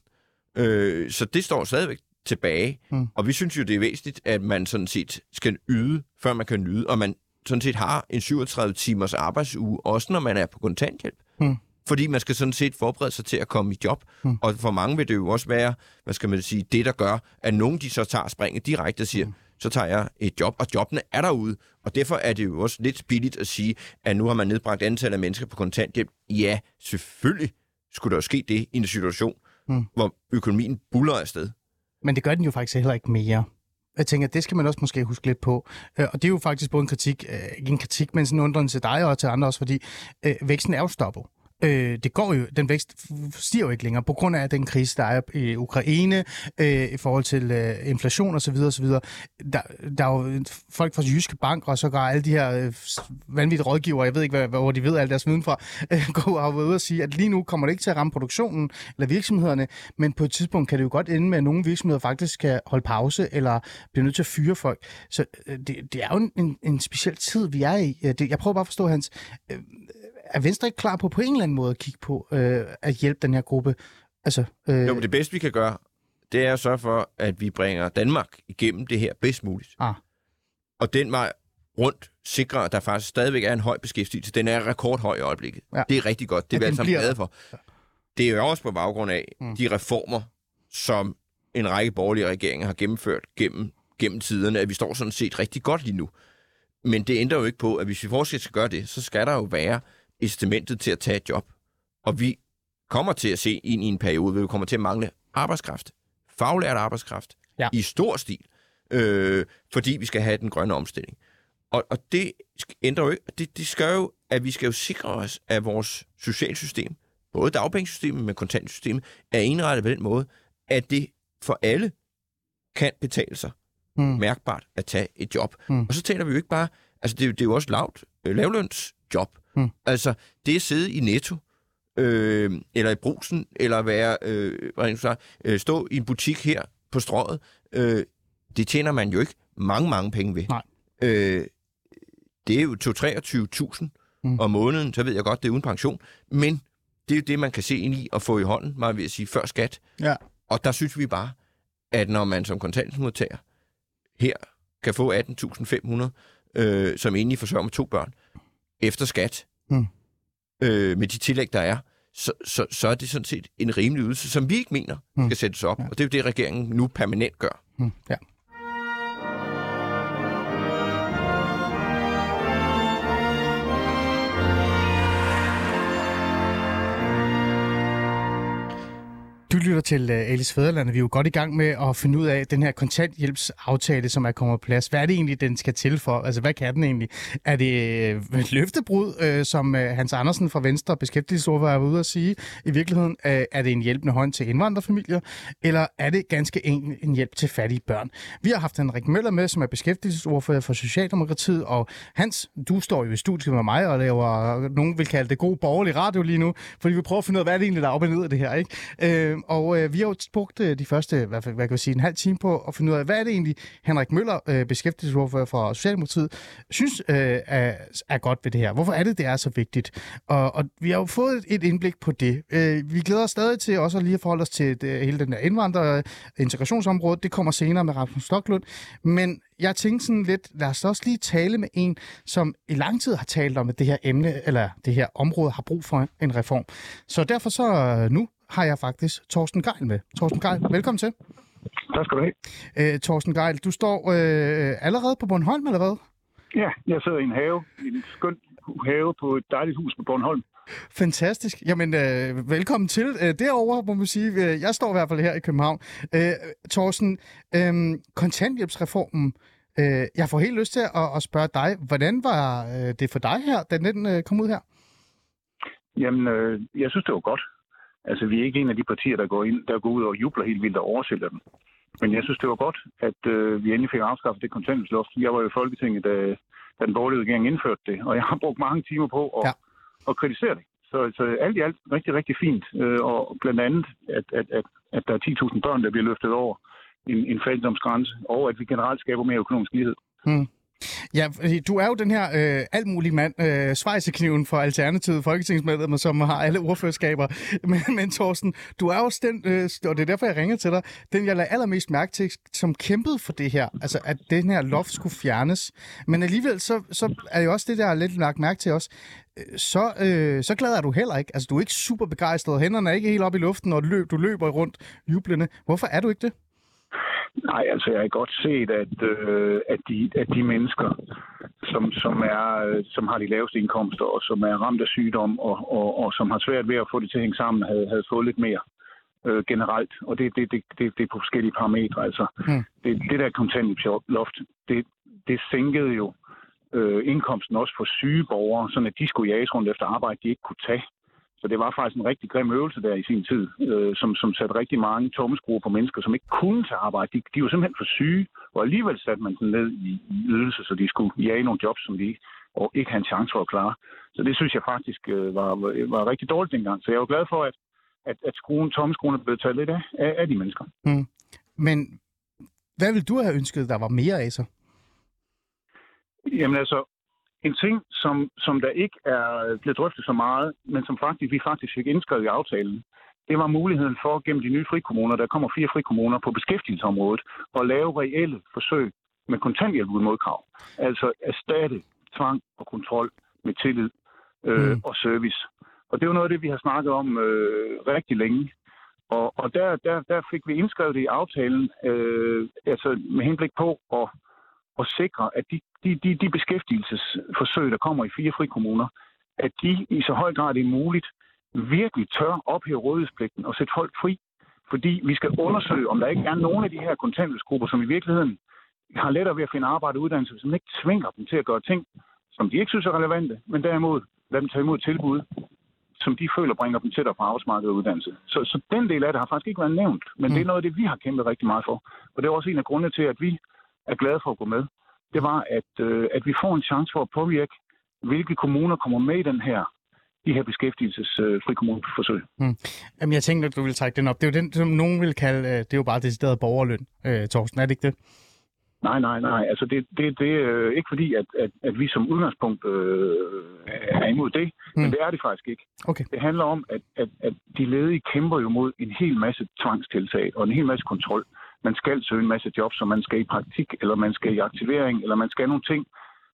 Øh, så det står stadigvæk tilbage. Mm. Og vi synes jo, det er væsentligt, at man sådan set skal yde, før man kan nyde, og man sådan set har en 37 timers arbejdsuge, også når man er på kontanthjælp. Mm. Fordi man skal sådan set forberede sig til at komme i job. Mm. Og for mange vil det jo også være, hvad skal man sige, det der gør, at nogen de så tager springet direkte og siger, mm. så tager jeg et job, og jobbene er derude. Og derfor er det jo også lidt billigt at sige, at nu har man nedbragt antallet af mennesker på kontanthjælp. Ja, selvfølgelig skulle der jo ske det i en situation, mm. hvor økonomien buller afsted. Men det gør den jo faktisk heller ikke mere. Jeg tænker, det skal man også måske huske lidt på. Øh, og det er jo faktisk både en kritik, øh, ikke en kritik, men sådan en undren til dig og til andre også, fordi øh, væksten er jo stoppet. Øh, det går jo, den vækst stiger jo ikke længere på grund af den krise, der er i Ukraine, øh, i forhold til øh, inflation osv. osv. Der, der er jo øh, folk fra Jyske Bank, og så går alle de her øh, vanvittige rådgivere, jeg ved ikke, hvad, hvor de ved al deres viden fra, øh, (laughs) går og ude og sige, at lige nu kommer det ikke til at ramme produktionen eller virksomhederne, men på et tidspunkt kan det jo godt ende med, at nogle virksomheder faktisk kan holde pause, eller bliver nødt til at fyre folk. Så øh, det, det er jo en, en, en speciel tid, vi er i. Øh, det, jeg prøver bare at forstå, Hans, øh, er Venstre ikke klar på på en eller anden måde at kigge på øh, at hjælpe den her gruppe? Altså, øh, Jo, men det bedste, vi kan gøre, det er at sørge for, at vi bringer Danmark igennem det her bedst muligt. Ah. Og den vej rundt sikrer, at der faktisk stadigvæk er en høj beskæftigelse. Den er rekordhøj i øjeblikket. Ja. Det er rigtig godt. Det er vi alle sammen bliver glade for. Det er jo også på baggrund af Mm. de reformer, som en række borgerlige regeringer har gennemført gennem, gennem tiderne, at vi står sådan set rigtig godt lige nu. Men det ændrer jo ikke på, at hvis vi fortsat skal gøre det, så skal der jo være incitamentet til at tage et job. Og vi kommer til at se ind i en periode, hvor vi kommer til at mangle arbejdskraft. Faglært arbejdskraft. Ja. I stor stil. Øh, fordi vi skal have den grønne omstilling. Og, og det ændrer jo ikke. Det, det skal jo, at vi skal jo sikre os, at vores socialsystem, både dagpengesystemet med kontantsystemet, er indrettet på den måde, at det for alle kan betale sig Mm. mærkbart at tage et job. Mm. Og så taler vi jo ikke bare, altså det, er det er jo også lavt, øh, lavlønsjob. Mm. Altså det at sidde i Netto, øh, eller i brusen, eller være, øh, sige, øh, stå i en butik her på strøget, øh, det tjener man jo ikke mange, mange penge ved. Nej. Øh, det er jo 22-23.000 Mm. om måneden, så ved jeg godt, det er uden pension, men det er jo det, man kan se ind i og få i hånden, ved at sige, før skat. Ja. Og der synes vi bare, at når man som kontanthjælpsmodtager her kan få 18.500 øh, som enlig forsørger med to børn, efter skat, Mm. øh, med de tillæg, der er, så, så, så er det sådan set en rimelig ydelse, som vi ikke mener Mm. skal sættes op. Ja. Og det er jo det, regeringen nu permanent gør. Mm. Ja. Du lytter til øh, Alice Fæderland, vi er jo godt i gang med at finde ud af den her kontanthjælpsaftale, som er kommet på plads. Hvad er det egentlig, den skal til for? Altså, hvad kan den egentlig? Er det øh, et løftebrud, øh, som Hans Andersen fra Venstre, beskæftigelsesordfører, er ude at sige? I virkeligheden, er det en hjælpende hånd til indvandrerfamilier, eller er det ganske enkelt en hjælp til fattige børn? Vi har haft Henrik Møller med, som er beskæftigelsesordfører for Socialdemokratiet, og Hans, du står jo i studiet med mig og laver, nogen vil kalde det god borgerlig radio lige nu, fordi vi prøver at finde ud af, hvad er det egentlig, der er op og ned af det her, ikke? Øh, og øh, vi har jo brugt øh, de første, hvad, hvad kan vi sige, en halv time på at finde ud af, hvad er det egentlig, Henrik Møller, øh, beskæftigelsesordfører for Socialdemokratiet, synes øh, er, er godt ved det her. Hvorfor er det, det er så vigtigt? Og, og vi har jo fået et, indblik på det. Øh, vi glæder os stadig til også at lige at forholde os til det, hele den der indvandrer- øh, integrationsområde. Det kommer senere med Rasmus Stoklund. Men jeg tænkte sådan lidt, lad os også lige tale med en, som i lang tid har talt om, at det her emne, eller det her område, har brug for en reform. Så derfor så øh, nu har jeg faktisk Torsten Geil med. Torsten Geil, velkommen til. Tak skal du have. Øh, Torsten Geil, du står øh, allerede på Bornholm, eller hvad? Ja, jeg sidder i en have, i en skøn have på et dejligt hus på Bornholm. Fantastisk. Jamen, øh, velkommen til. Øh, derovre, må man sige. Øh, Jeg står i hvert fald her i København. Øh, Torsten, øh, kontanthjælpsreformen. Øh, jeg får helt lyst til at, at spørge dig, hvordan var øh, det for dig her, da den øh, kom ud her? Jamen, øh, jeg synes, det var godt. Altså, vi er ikke en af de partier, der går, ind, der går ud og jubler helt vildt og oversælger den. Men jeg synes, det var godt, at øh, vi endelig fik afskaffet det kontanthjælpsloft. Jeg var jo i Folketinget, da, da den borgerlige regering indførte det, og jeg har brugt mange timer på at, Ja. at kritisere det. Så, så alt i alt rigtig, rigtig fint. Øh, og blandt andet, at, at, at, at der er 10.000 børn, der bliver løftet over en, en fattigdomsgrænse, og at vi generelt skaber mere økonomisk lighed. Ja, du er jo den her øh, almulig mand, øh, svejsekniven for Alternativet, folketingsmedlemmer, som har alle ordførerskaber. (laughs) Men, men Thorsten, du er også den, øh, og det er derfor, jeg ringer til dig, den jeg lader allermest mærke til, som kæmpede for det her, altså at den her loft skulle fjernes. Men alligevel, så, så er det jo også det, der har lidt lagt mærke til os. Øh, så, øh, så glad er du heller ikke. Altså, du er ikke super begejstret. Hænderne er ikke helt op i luften, og løb, du løber rundt jublende. Hvorfor er du ikke det? Nej, altså jeg har godt set, at, øh, at, de, at de mennesker, som, som, er, øh, som har de laveste indkomster, og som er ramt af sygdom, og, og, og som har svært ved at få det til at hænge sammen, havde, havde fået lidt mere øh, generelt. Og det, det, det, det, det er på forskellige parametre. Altså, Hmm. det, det der kontanthjælpsloft, det, det sænkede jo øh, indkomsten også for syge borgere, sådan at de skulle jages rundt efter arbejde, de ikke kunne tage. Så det var faktisk en rigtig grim øvelse der i sin tid, øh, som, som satte rigtig mange tommeskruer på mennesker, som ikke kunne tage arbejde. De, de var simpelthen for syge, og alligevel satte man dem ned i, i ydelse, så de skulle jage nogle jobs, som de og ikke havde en chance for at klare. Så det synes jeg faktisk øh, var, var, rigtig dårligt dengang. Så jeg var glad for, at, at, at skruen, tommeskruen er blevet taget lidt af, af, af de mennesker. Men hvad vil du have ønsket, der var mere af så? Jamen altså, en ting, som, som der ikke er blevet drøftet så meget, men som faktisk, vi faktisk fik indskrevet i aftalen, det var muligheden for gennem de nye frikommuner, der kommer fire frikommuner på beskæftigelsesområdet, at lave reelle forsøg med kontanthjælp uden modkrav. Altså erstatte tvang og kontrol med tillid øh, Mm. mm. og service. Og det er jo noget af det, vi har snakket om øh, rigtig længe. Og, og der, der, der fik vi indskrevet det i aftalen, øh, altså med henblik på at, at sikre, at de, de, de, de beskæftigelsesforsøg, der kommer i fire frikommuner, at de i så høj grad det er muligt, virkelig tør ophæve rådighedspligten og sætte folk fri. Fordi vi skal undersøge, om der ikke er nogen af de her kontanthjælpsgrupper, som i virkeligheden har lettere ved at finde arbejde og uddannelse, som ikke tvinger dem til at gøre ting, som de ikke synes er relevante, men derimod lad dem tage imod tilbud, som de føler bringer dem tættere på arbejdsmarkedet og uddannelse. Så, så den del af det har faktisk ikke været nævnt, men mm. det er noget af det, vi har kæmpet rigtig meget for. Og det er også en af grundene til, at vi er glade for at gå med. Det var, at, øh, at vi får en chance for at påvirke, hvilke kommuner kommer med i den her de her beskæftigelsesfri kommuneforsøg. Mm. Jamen, jeg tænkte, at du ville trække den op. Det er jo den, som nogen vil kalde, øh, det er jo bare decideret borgerløn, øh, Torsten, er det ikke det? Nej, nej, nej. Altså det, det, det er øh, ikke fordi, at, at, at vi som udgangspunkt øh, er imod det, mm. men det er det faktisk ikke. Okay. Det handler om, at, at, at de ledige kæmper jo mod en hel masse tvangstiltag og en hel masse kontrol. Man skal søge en masse jobs, så man skal i praktik, eller man skal i aktivering, eller man skal nogle ting,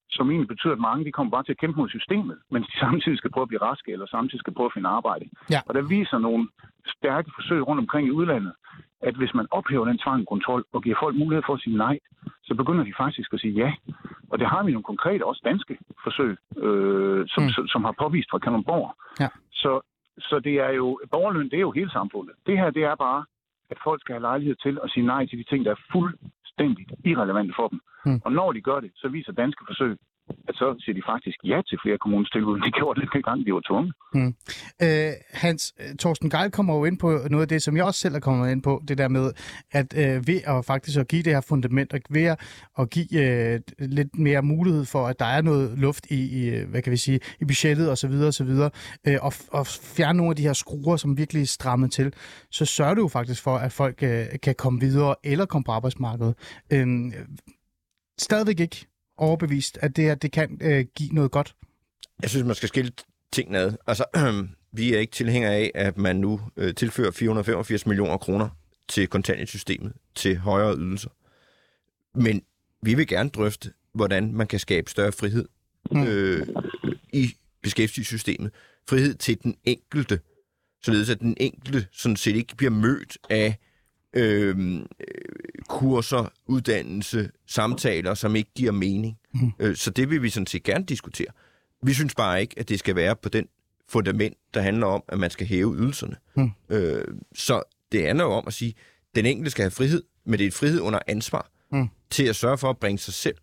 som egentlig betyder, at mange de kommer bare til at kæmpe mod systemet, mens de (laughs) samtidig skal prøve at blive raske, eller samtidig skal prøve at finde arbejde. Ja. Og der viser nogle stærke forsøg rundt omkring i udlandet, at hvis man ophæver den tvangkontrol og giver folk mulighed for at sige nej, så begynder de faktisk at sige ja. Og det har vi nogle konkrete, også danske forsøg, øh, som, mm. som, som har påvist fra Kalundborg. Ja. Så, så det er jo, borgerløn, det er jo hele samfundet. Det her, det er bare, at folk skal have lejlighed til at sige nej til de ting, der er fuldstændigt irrelevante for dem. Mm. Og når de gør det, så viser danske forsøg, at så siger de faktisk ja til flere kommunens tilbud, end de (laughs) gjorde det gang, de var tvunget. Mm. Øh, Hans, Thorsten Torsten Geil kommer jo ind på noget af det, som jeg også selv er kommet ind på, det der med, at øh, ved at faktisk at give det her fundament, og ved at give øh, lidt mere mulighed for, at der er noget luft i, i øh, hvad kan vi sige, i budgettet osv., osv., øh, og, og fjerne nogle af de her skruer, som virkelig er strammet til, så sørger du jo faktisk for, at folk øh, kan komme videre eller komme på arbejdsmarkedet. Øh, stadigvæk ikke overbevist, at det her det kan øh, give noget godt? Jeg synes, man skal skille tingene ad. Altså, (clears throat) vi er ikke tilhængere af, at man nu øh, tilfører 485 millioner kroner til kontanthjælpssystemet til højere ydelser. Men vi vil gerne drøfte, hvordan man kan skabe større frihed øh, i beskæftigelsessystemet. Frihed til den enkelte, således at den enkelte sådan set ikke bliver mødt af øh, kurser, uddannelse, samtaler, som ikke giver mening. Mm. Øh, så det vil vi sådan set gerne diskutere. Vi synes bare ikke, at det skal være på den fundament, der handler om, at man skal hæve ydelserne. Mm. Øh, så det handler jo om at sige, at den enkelte skal have frihed, men det er et frihed under ansvar mm. til at sørge for at bringe sig selv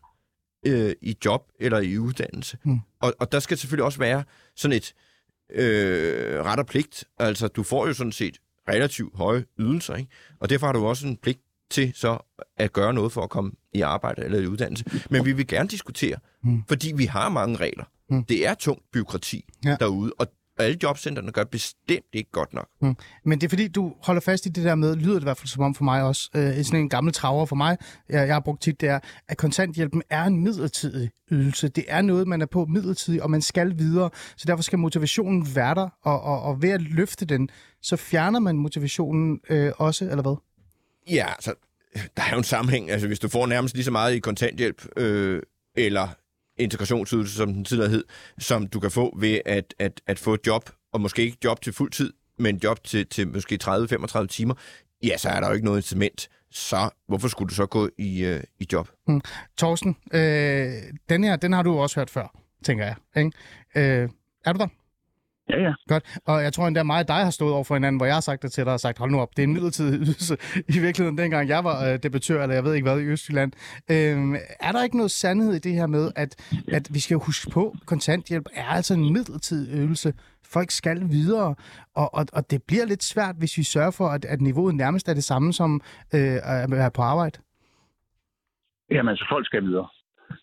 øh, i job eller i uddannelse. Mm. Og, og der skal selvfølgelig også være sådan et øh, ret og pligt. Altså, du får jo sådan set relativt høje ydelser, ikke? og derfor har du også en pligt til så at gøre noget for at komme i arbejde eller i uddannelse. Men vi vil gerne diskutere, Mm. fordi vi har mange regler. Mm. Det er tungt byråkrati Ja. derude, og alle jobcentrene gør bestemt ikke godt nok. Mm. Men det er fordi, du holder fast i det der med, lyder det i hvert fald som om for mig også, øh, sådan en gammel traver for mig, jeg, jeg har brugt tit, det er, at kontanthjælpen er en midlertidig ydelse. Det er noget, man er på midlertidigt, og man skal videre. Så derfor skal motivationen være der, og, og, og ved at løfte den, så fjerner man motivationen øh, også, eller hvad? Ja, altså, der er jo en sammenhæng. Altså, hvis du får nærmest lige så meget i kontanthjælp, øh, eller integrationsydelse, som den tidligere hed, som du kan få ved at, at, at få et job, og måske ikke job til fuld tid, men job til, til måske 30-35 timer, ja, så er der jo ikke noget incitament. Så hvorfor skulle du så gå i, øh, i job? Mm. Torsten, øh, den her, den har du også hørt før, tænker jeg. Ikke? Øh, er du der? Ja, ja. Godt. Og jeg tror endda mig og dig har stået over for hinanden, hvor jeg har sagt det til dig og sagt, hold nu op, det er en midlertidig ydelse. (laughs) I virkeligheden, dengang jeg var øh, debattør, eller jeg ved ikke hvad, i Østjylland. Øh, er der ikke noget sandhed i det her med, at, at vi skal huske på, at kontanthjælp er altså en midlertidig ydelse. Folk skal videre, og, og, og det bliver lidt svært, hvis vi sørger for, at, at niveauet nærmest er det samme som øh, at være på arbejde. Jamen, altså, folk skal videre.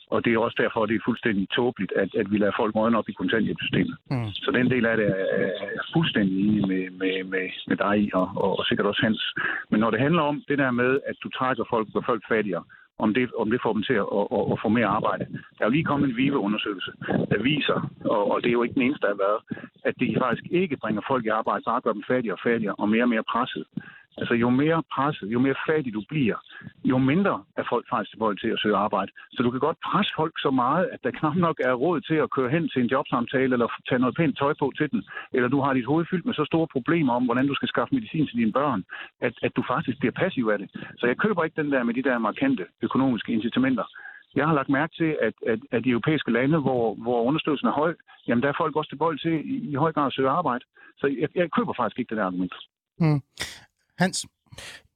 Og det er også derfor, at det er fuldstændig tåbeligt, at, at vi lader folk rådne op i kontanthjælpssystemet. Mm. Så den del af det er, er jeg fuldstændig enig med, med, med, med dig og, og, og sikkert også Hans. Men når det handler om det der med, at du trækker folk, gør folk fattigere, om det, om det får dem til at, at, at, at få mere arbejde. Der er jo lige kommet en VIVE-undersøgelse, der viser, og, og det er jo ikke den eneste, der har været, at det faktisk ikke bringer folk i arbejde, bare gør dem fattigere og fattigere og mere og mere presset. Altså jo mere presset, jo mere fattig du bliver, jo mindre er folk faktisk tilbøjelige til at søge arbejde. Så du kan godt presse folk så meget, at der knap nok er råd til at køre hen til en jobsamtale eller tage noget pænt tøj på til den. Eller du har dit hoved fyldt med så store problemer om, hvordan du skal skaffe medicin til dine børn, at, at du faktisk bliver passiv af det. Så jeg køber ikke den der med de der markante økonomiske incitamenter. Jeg har lagt mærke til, at, at, at de europæiske lande, hvor, hvor understøttelsen er høj, jamen der er folk også tilbøjelige til i, i høj grad at søge arbejde. Så jeg, jeg køber faktisk ikke det der argument. Mm. Hans?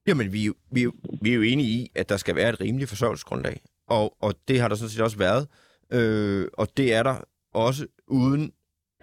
Jamen, vi, er jo- vi, vi er jo enige i, at der skal være et rimeligt forsørgelsesgrundlag. Og, og det har der sådan set også været. Øh, og det er der også uden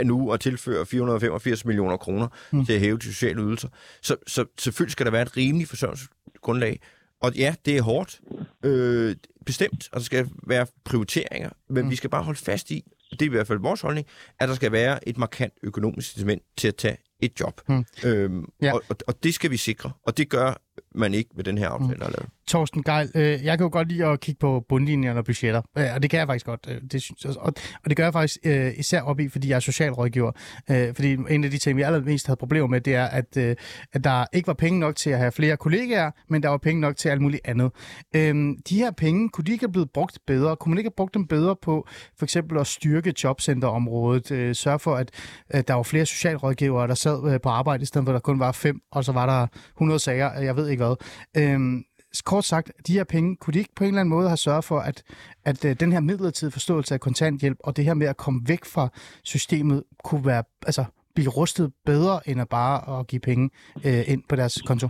nu at tilføre 485 millioner kroner mm. til at hæve de sociale ydelser. Så, så selvfølgelig skal der være et rimeligt forsørgelsesgrundlag. Og ja, det er hårdt, øh, bestemt, og der skal være prioriteringer, men mm. vi skal bare holde fast i, det er i hvert fald vores holdning, at der skal være et markant økonomisk incitament til at tage et job. Mm. Øhm, ja. og, og det skal vi sikre, og det gør man ikke med den her aftale, mm. er lavet. Torsten Geil, øh, jeg kan jo godt lide at kigge på bundlinjerne og budgetter, øh, og det kan jeg faktisk godt. Øh, det synes, og, og det gør jeg faktisk øh, især op i, fordi jeg er socialrådgiver. Øh, fordi en af de ting, vi allermest havde problemer med, det er, at, øh, at der ikke var penge nok til at have flere kollegaer, men der var penge nok til alt muligt andet. Øh, de her penge, kunne de ikke have blevet brugt bedre? Kunne man ikke have brugt dem bedre på for eksempel at styrke jobcenterområdet, øh, sørge for, at øh, der var flere socialrådgivere, der sad øh, på arbejde, i stedet for at der kun var fem, og så var der 100 sager, jeg ved ikke hvad. Øhm, kort sagt, de her penge, kunne de ikke på en eller anden måde have sørget for, at, at øh, den her midlertidige forståelse af kontanthjælp og det her med at komme væk fra systemet kunne være, altså, blive rustet bedre, end at bare at give penge øh, ind på deres konto?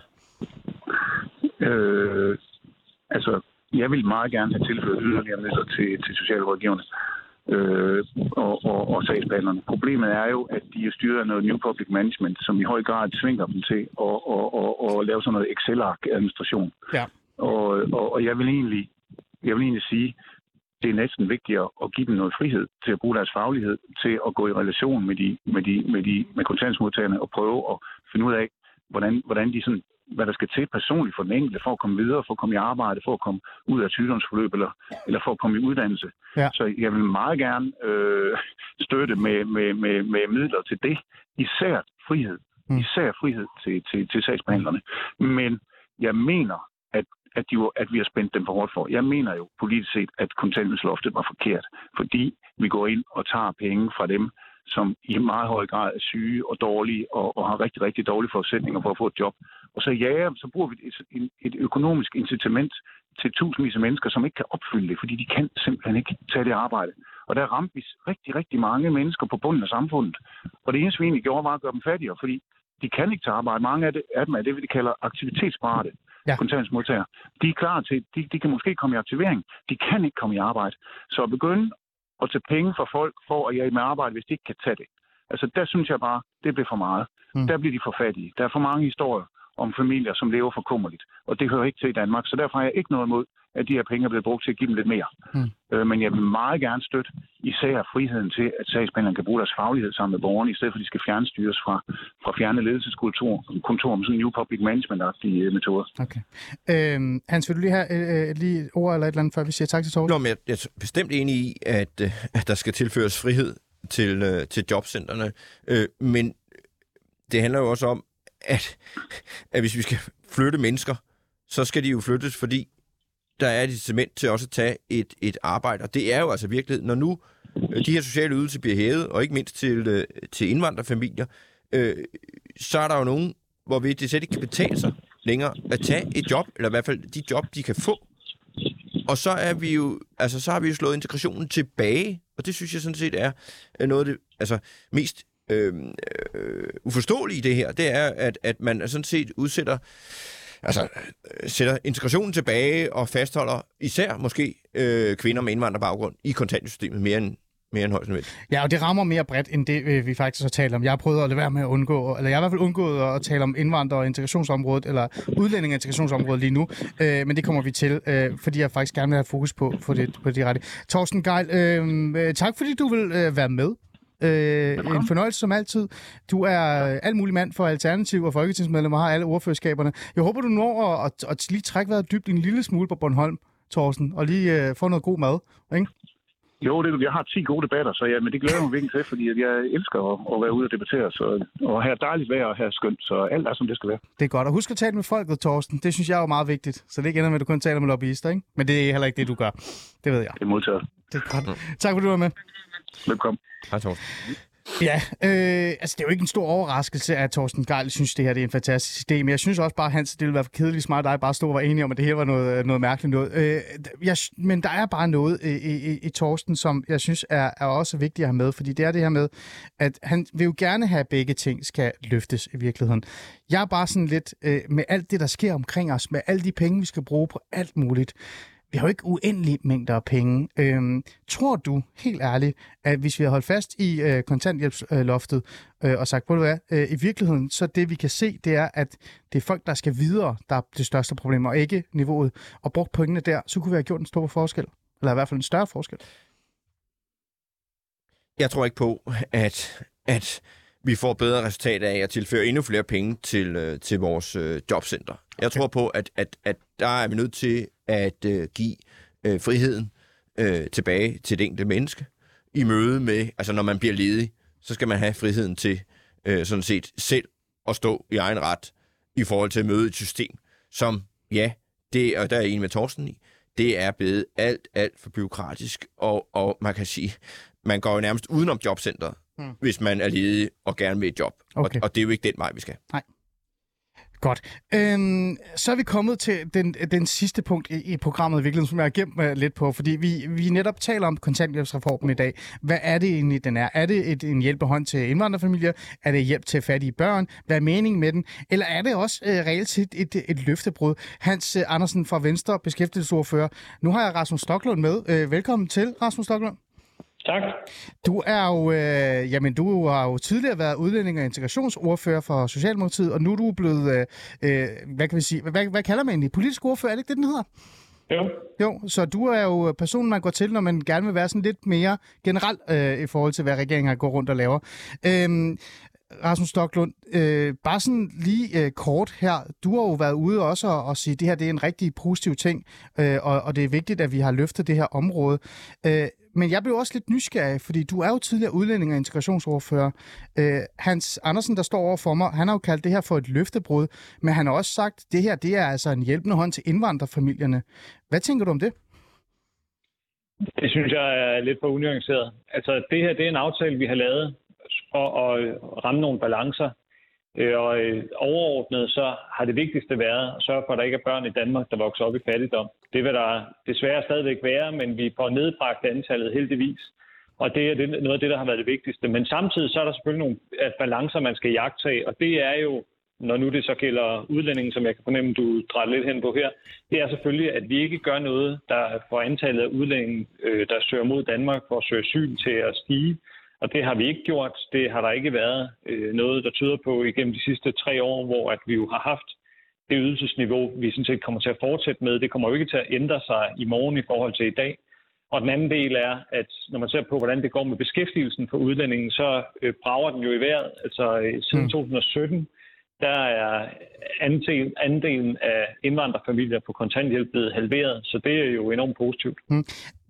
Øh, altså, jeg vil meget gerne have tilført yderligere midler til, til socialrådgiverne øh, og, og, og sagsbehandlerne. Problemet er jo, at de er styret af noget New Public Management, som i høj grad tvinger dem til at, at, at, at lave sådan noget Excel-ark-administration. Ja. Og, og, og jeg vil egentlig jeg vil egentlig sige, det er næsten vigtigere at give dem noget frihed til at bruge deres faglighed, til at gå i relation med de med de med de med kontantsmodtagerne og prøve at finde ud af, hvordan, hvordan de sådan hvad der skal til personligt for den enkelte, for at komme videre, for at komme i arbejde, for at komme ud af sygdomsforløb, eller, eller for at komme i uddannelse. Ja. Så jeg vil meget gerne øh, støtte med, med, med, med midler til det. Især frihed. Mm. Især frihed til, til, til sagsbehandlerne. Men jeg mener, at, at, de var, at vi har spændt dem for hårdt for. Jeg mener jo politisk set, at kontanthjælpsloftet var forkert, fordi vi går ind og tager penge fra dem, som i meget høj grad er syge og dårlige og, og har rigtig, rigtig dårlige forudsætninger for at få et job. Og så ja, så bruger vi et, et økonomisk incitament til tusindvis af mennesker, som ikke kan opfylde det, fordi de kan simpelthen ikke tage det arbejde. Og der ramte vi rigtig, rigtig mange mennesker på bunden af samfundet. Og det eneste, vi egentlig gjorde, var at gøre dem fattigere, fordi de kan ikke tage arbejde. Mange af, det, af dem er det, vi kalder aktivitetsparate ja. kontantsmodtagere. De er klar til, de, de kan måske komme i aktivering. De kan ikke komme i arbejde. Så at begynde at tage penge fra folk for at hjælpe med arbejde, hvis de ikke kan tage det. Altså, der synes jeg bare, det bliver for meget. Mm. Der bliver de for fattige. Der er for mange historier om familier, som lever for kummerligt. Og det hører ikke til i Danmark. Så derfor har jeg ikke noget imod, at de her penge er blevet brugt til at give dem lidt mere. Mm. Øh, men jeg vil meget gerne støtte især friheden til, at sagsbehandleren kan bruge deres faglighed sammen med borgerne, i stedet for at de skal fjernstyres fra, fra fjerne ledelseskultur, kontor med sådan en new public management-agtige øh, metoder. Okay. Øhm, Hans, vil du lige have øh, lige et ord eller et eller andet, før vi siger tak til Torben? Nå, men jeg, jeg er bestemt enig i, at, øh, at der skal tilføres frihed til, øh, til jobcentrene. Øh, men det handler jo også om, at, at hvis vi skal flytte mennesker, så skal de jo flyttes, fordi der er et incitament til også at tage et, et arbejde. Og det er jo altså virkelig, når nu øh, de her sociale ydelser bliver hævet, og ikke mindst til, øh, til indvandrerfamilier, øh, så er der jo nogen, hvor vi det slet ikke kan betale sig længere at tage et job, eller i hvert fald de job, de kan få. Og så er vi jo, altså så har vi jo slået integrationen tilbage, og det synes jeg sådan set er noget af det altså, mest øh, øh, uforståelige i det her. Det er, at, at man sådan set udsætter altså, øh, sætter integrationen tilbage og fastholder især måske øh, kvinder med indvandrerbaggrund i kontantsystemet mere end, mere end højst nødvendigt. Ja, og det rammer mere bredt, end det, øh, vi faktisk har talt om. Jeg har prøvet at lade være med at undgå, eller jeg har i hvert fald undgået at tale om indvandrer- og integrationsområdet, eller udlænding- og integrationsområdet lige nu, øh, men det kommer vi til, øh, fordi jeg faktisk gerne vil have fokus på, på, det, på det rette. Torsten Geil, øh, øh tak fordi du vil øh, være med. Øh, en fornøjelse som altid. Du er alt mulig mand for Alternativ og Folketingsmedlemmer har alle ordførerskaberne. Jeg håber, du når at, at, at lige trække vejret dybt en lille smule på Bornholm, Thorsten, og lige øh, få noget god mad, ikke? Jo, det, jeg har 10 gode debatter, så ja, men det glæder mig virkelig til, fordi jeg elsker at, at være ude og debattere, så, og have dejligt vejr og have skønt, så alt er, som det skal være. Det er godt. Og husk at tale med folket, Thorsten. Det synes jeg er meget vigtigt, så det ikke ender med, at du kun taler med lobbyister, ikke? Men det er heller ikke det, du gør. Det ved jeg. Det er modtaget. Det er godt. Tak, fordi du var med. Velkommen. Hej, Torsten. Ja, øh, altså det er jo ikke en stor overraskelse, at Thorsten Geil synes, det her det er en fantastisk idé, men jeg synes også bare, Hans, det ville være for kedeligt smart, dig bare stå og var enige om, at det her var noget, noget mærkeligt noget. Øh, jeg, men der er bare noget i, i, i Thorsten, som jeg synes er, er også vigtigt at have med, fordi det er det her med, at han vil jo gerne have, at begge ting skal løftes i virkeligheden. Jeg er bare sådan lidt, øh, med alt det, der sker omkring os, med alle de penge, vi skal bruge på alt muligt, vi har jo ikke uendelige mængder af penge. Øhm, tror du, helt ærligt, at hvis vi har holdt fast i øh, kontanthjælpsloftet øh, og sagt, ved du hvad, øh, i virkeligheden, så det vi kan se, det er, at det er folk, der skal videre, der er det største problem, og ikke niveauet, og brugt pointene der, så kunne vi have gjort en stor forskel. Eller i hvert fald en større forskel. Jeg tror ikke på, at, at vi får bedre resultater af at tilføre endnu flere penge til, øh, til vores øh, jobcenter. Jeg tror på, at, at, at der er vi nødt til at øh, give øh, friheden øh, tilbage til det enkelte menneske i møde med, altså når man bliver ledig, så skal man have friheden til øh, sådan set selv at stå i egen ret i forhold til at møde et system, som, ja, det, og der er en med Torsten i, det er blevet alt, alt for byråkratisk, og, og man kan sige, man går jo nærmest udenom jobcentret, hmm. hvis man er ledig og gerne vil et job. Okay. Og, og det er jo ikke den vej, vi skal. Nej. Godt. Øhm, så er vi kommet til den, den sidste punkt i, i programmet, virkelig, som jeg har gemt mig lidt på, fordi vi, vi netop taler om kontanthjælpsreformen i dag. Hvad er det egentlig, den er? Er det et, en hjælpehånd til indvandrerfamilier? Er det hjælp til fattige børn? Hvad er meningen med den? Eller er det også øh, reelt set et, et, løftebrud? Hans øh, Andersen fra Venstre, beskæftigelsesordfører. Nu har jeg Rasmus Stoklund med. Øh, velkommen til, Rasmus Stoklund. Tak. Du er jo, øh, jamen, du har jo tidligere været udlænding og integrationsordfører for Socialdemokratiet, og nu er du blevet, øh, øh, hvad kan vi sige, hvad, hvad kalder man egentlig? Politisk ordfører, er det ikke det, den hedder? Jo. Jo, så du er jo personen, man går til, når man gerne vil være sådan lidt mere generel øh, i forhold til, hvad regeringen har gået rundt og laver. Øhm, Rasmus Stoklund, øh, bare sådan lige øh, kort her. Du har jo været ude også og, og sige, at det her det er en rigtig positiv ting, øh, og, og det er vigtigt, at vi har løftet det her område. Øh, men jeg blev også lidt nysgerrig, fordi du er jo tidligere udlænding og integrationsordfører. Øh, Hans Andersen, der står over for mig, han har jo kaldt det her for et løftebrud, men han har også sagt, at det her det er altså en hjælpende hånd til indvandrerfamilierne. Hvad tænker du om det? Det synes jeg er lidt for unuanceret. Altså, det her det er en aftale, vi har lavet for at ramme nogle balancer. Øh, og øh, overordnet så har det vigtigste været at sørge for, at der ikke er børn i Danmark, der vokser op i fattigdom. Det vil der desværre stadigvæk være, men vi får nedbragt antallet heldigvis. Og det er noget af det, der har været det vigtigste. Men samtidig så er der selvfølgelig nogle balancer, man skal jagtage, og det er jo, når nu det så gælder udlændingen, som jeg kan fornemme, du drejer lidt hen på her, det er selvfølgelig, at vi ikke gør noget, der får antallet af udlændinge, øh, der søger mod Danmark for at søge asyl til at stige. Og det har vi ikke gjort. Det har der ikke været øh, noget, der tyder på igennem de sidste tre år, hvor at vi jo har haft det ydelsesniveau, vi sådan set kommer til at fortsætte med. Det kommer jo ikke til at ændre sig i morgen i forhold til i dag. Og den anden del er, at når man ser på, hvordan det går med beskæftigelsen for udlændingen, så øh, brager den jo i vejret. Altså øh, siden 2017, mm. der er andel, andelen af indvandrerfamilier på kontanthjælp blevet halveret, så det er jo enormt positivt. Mm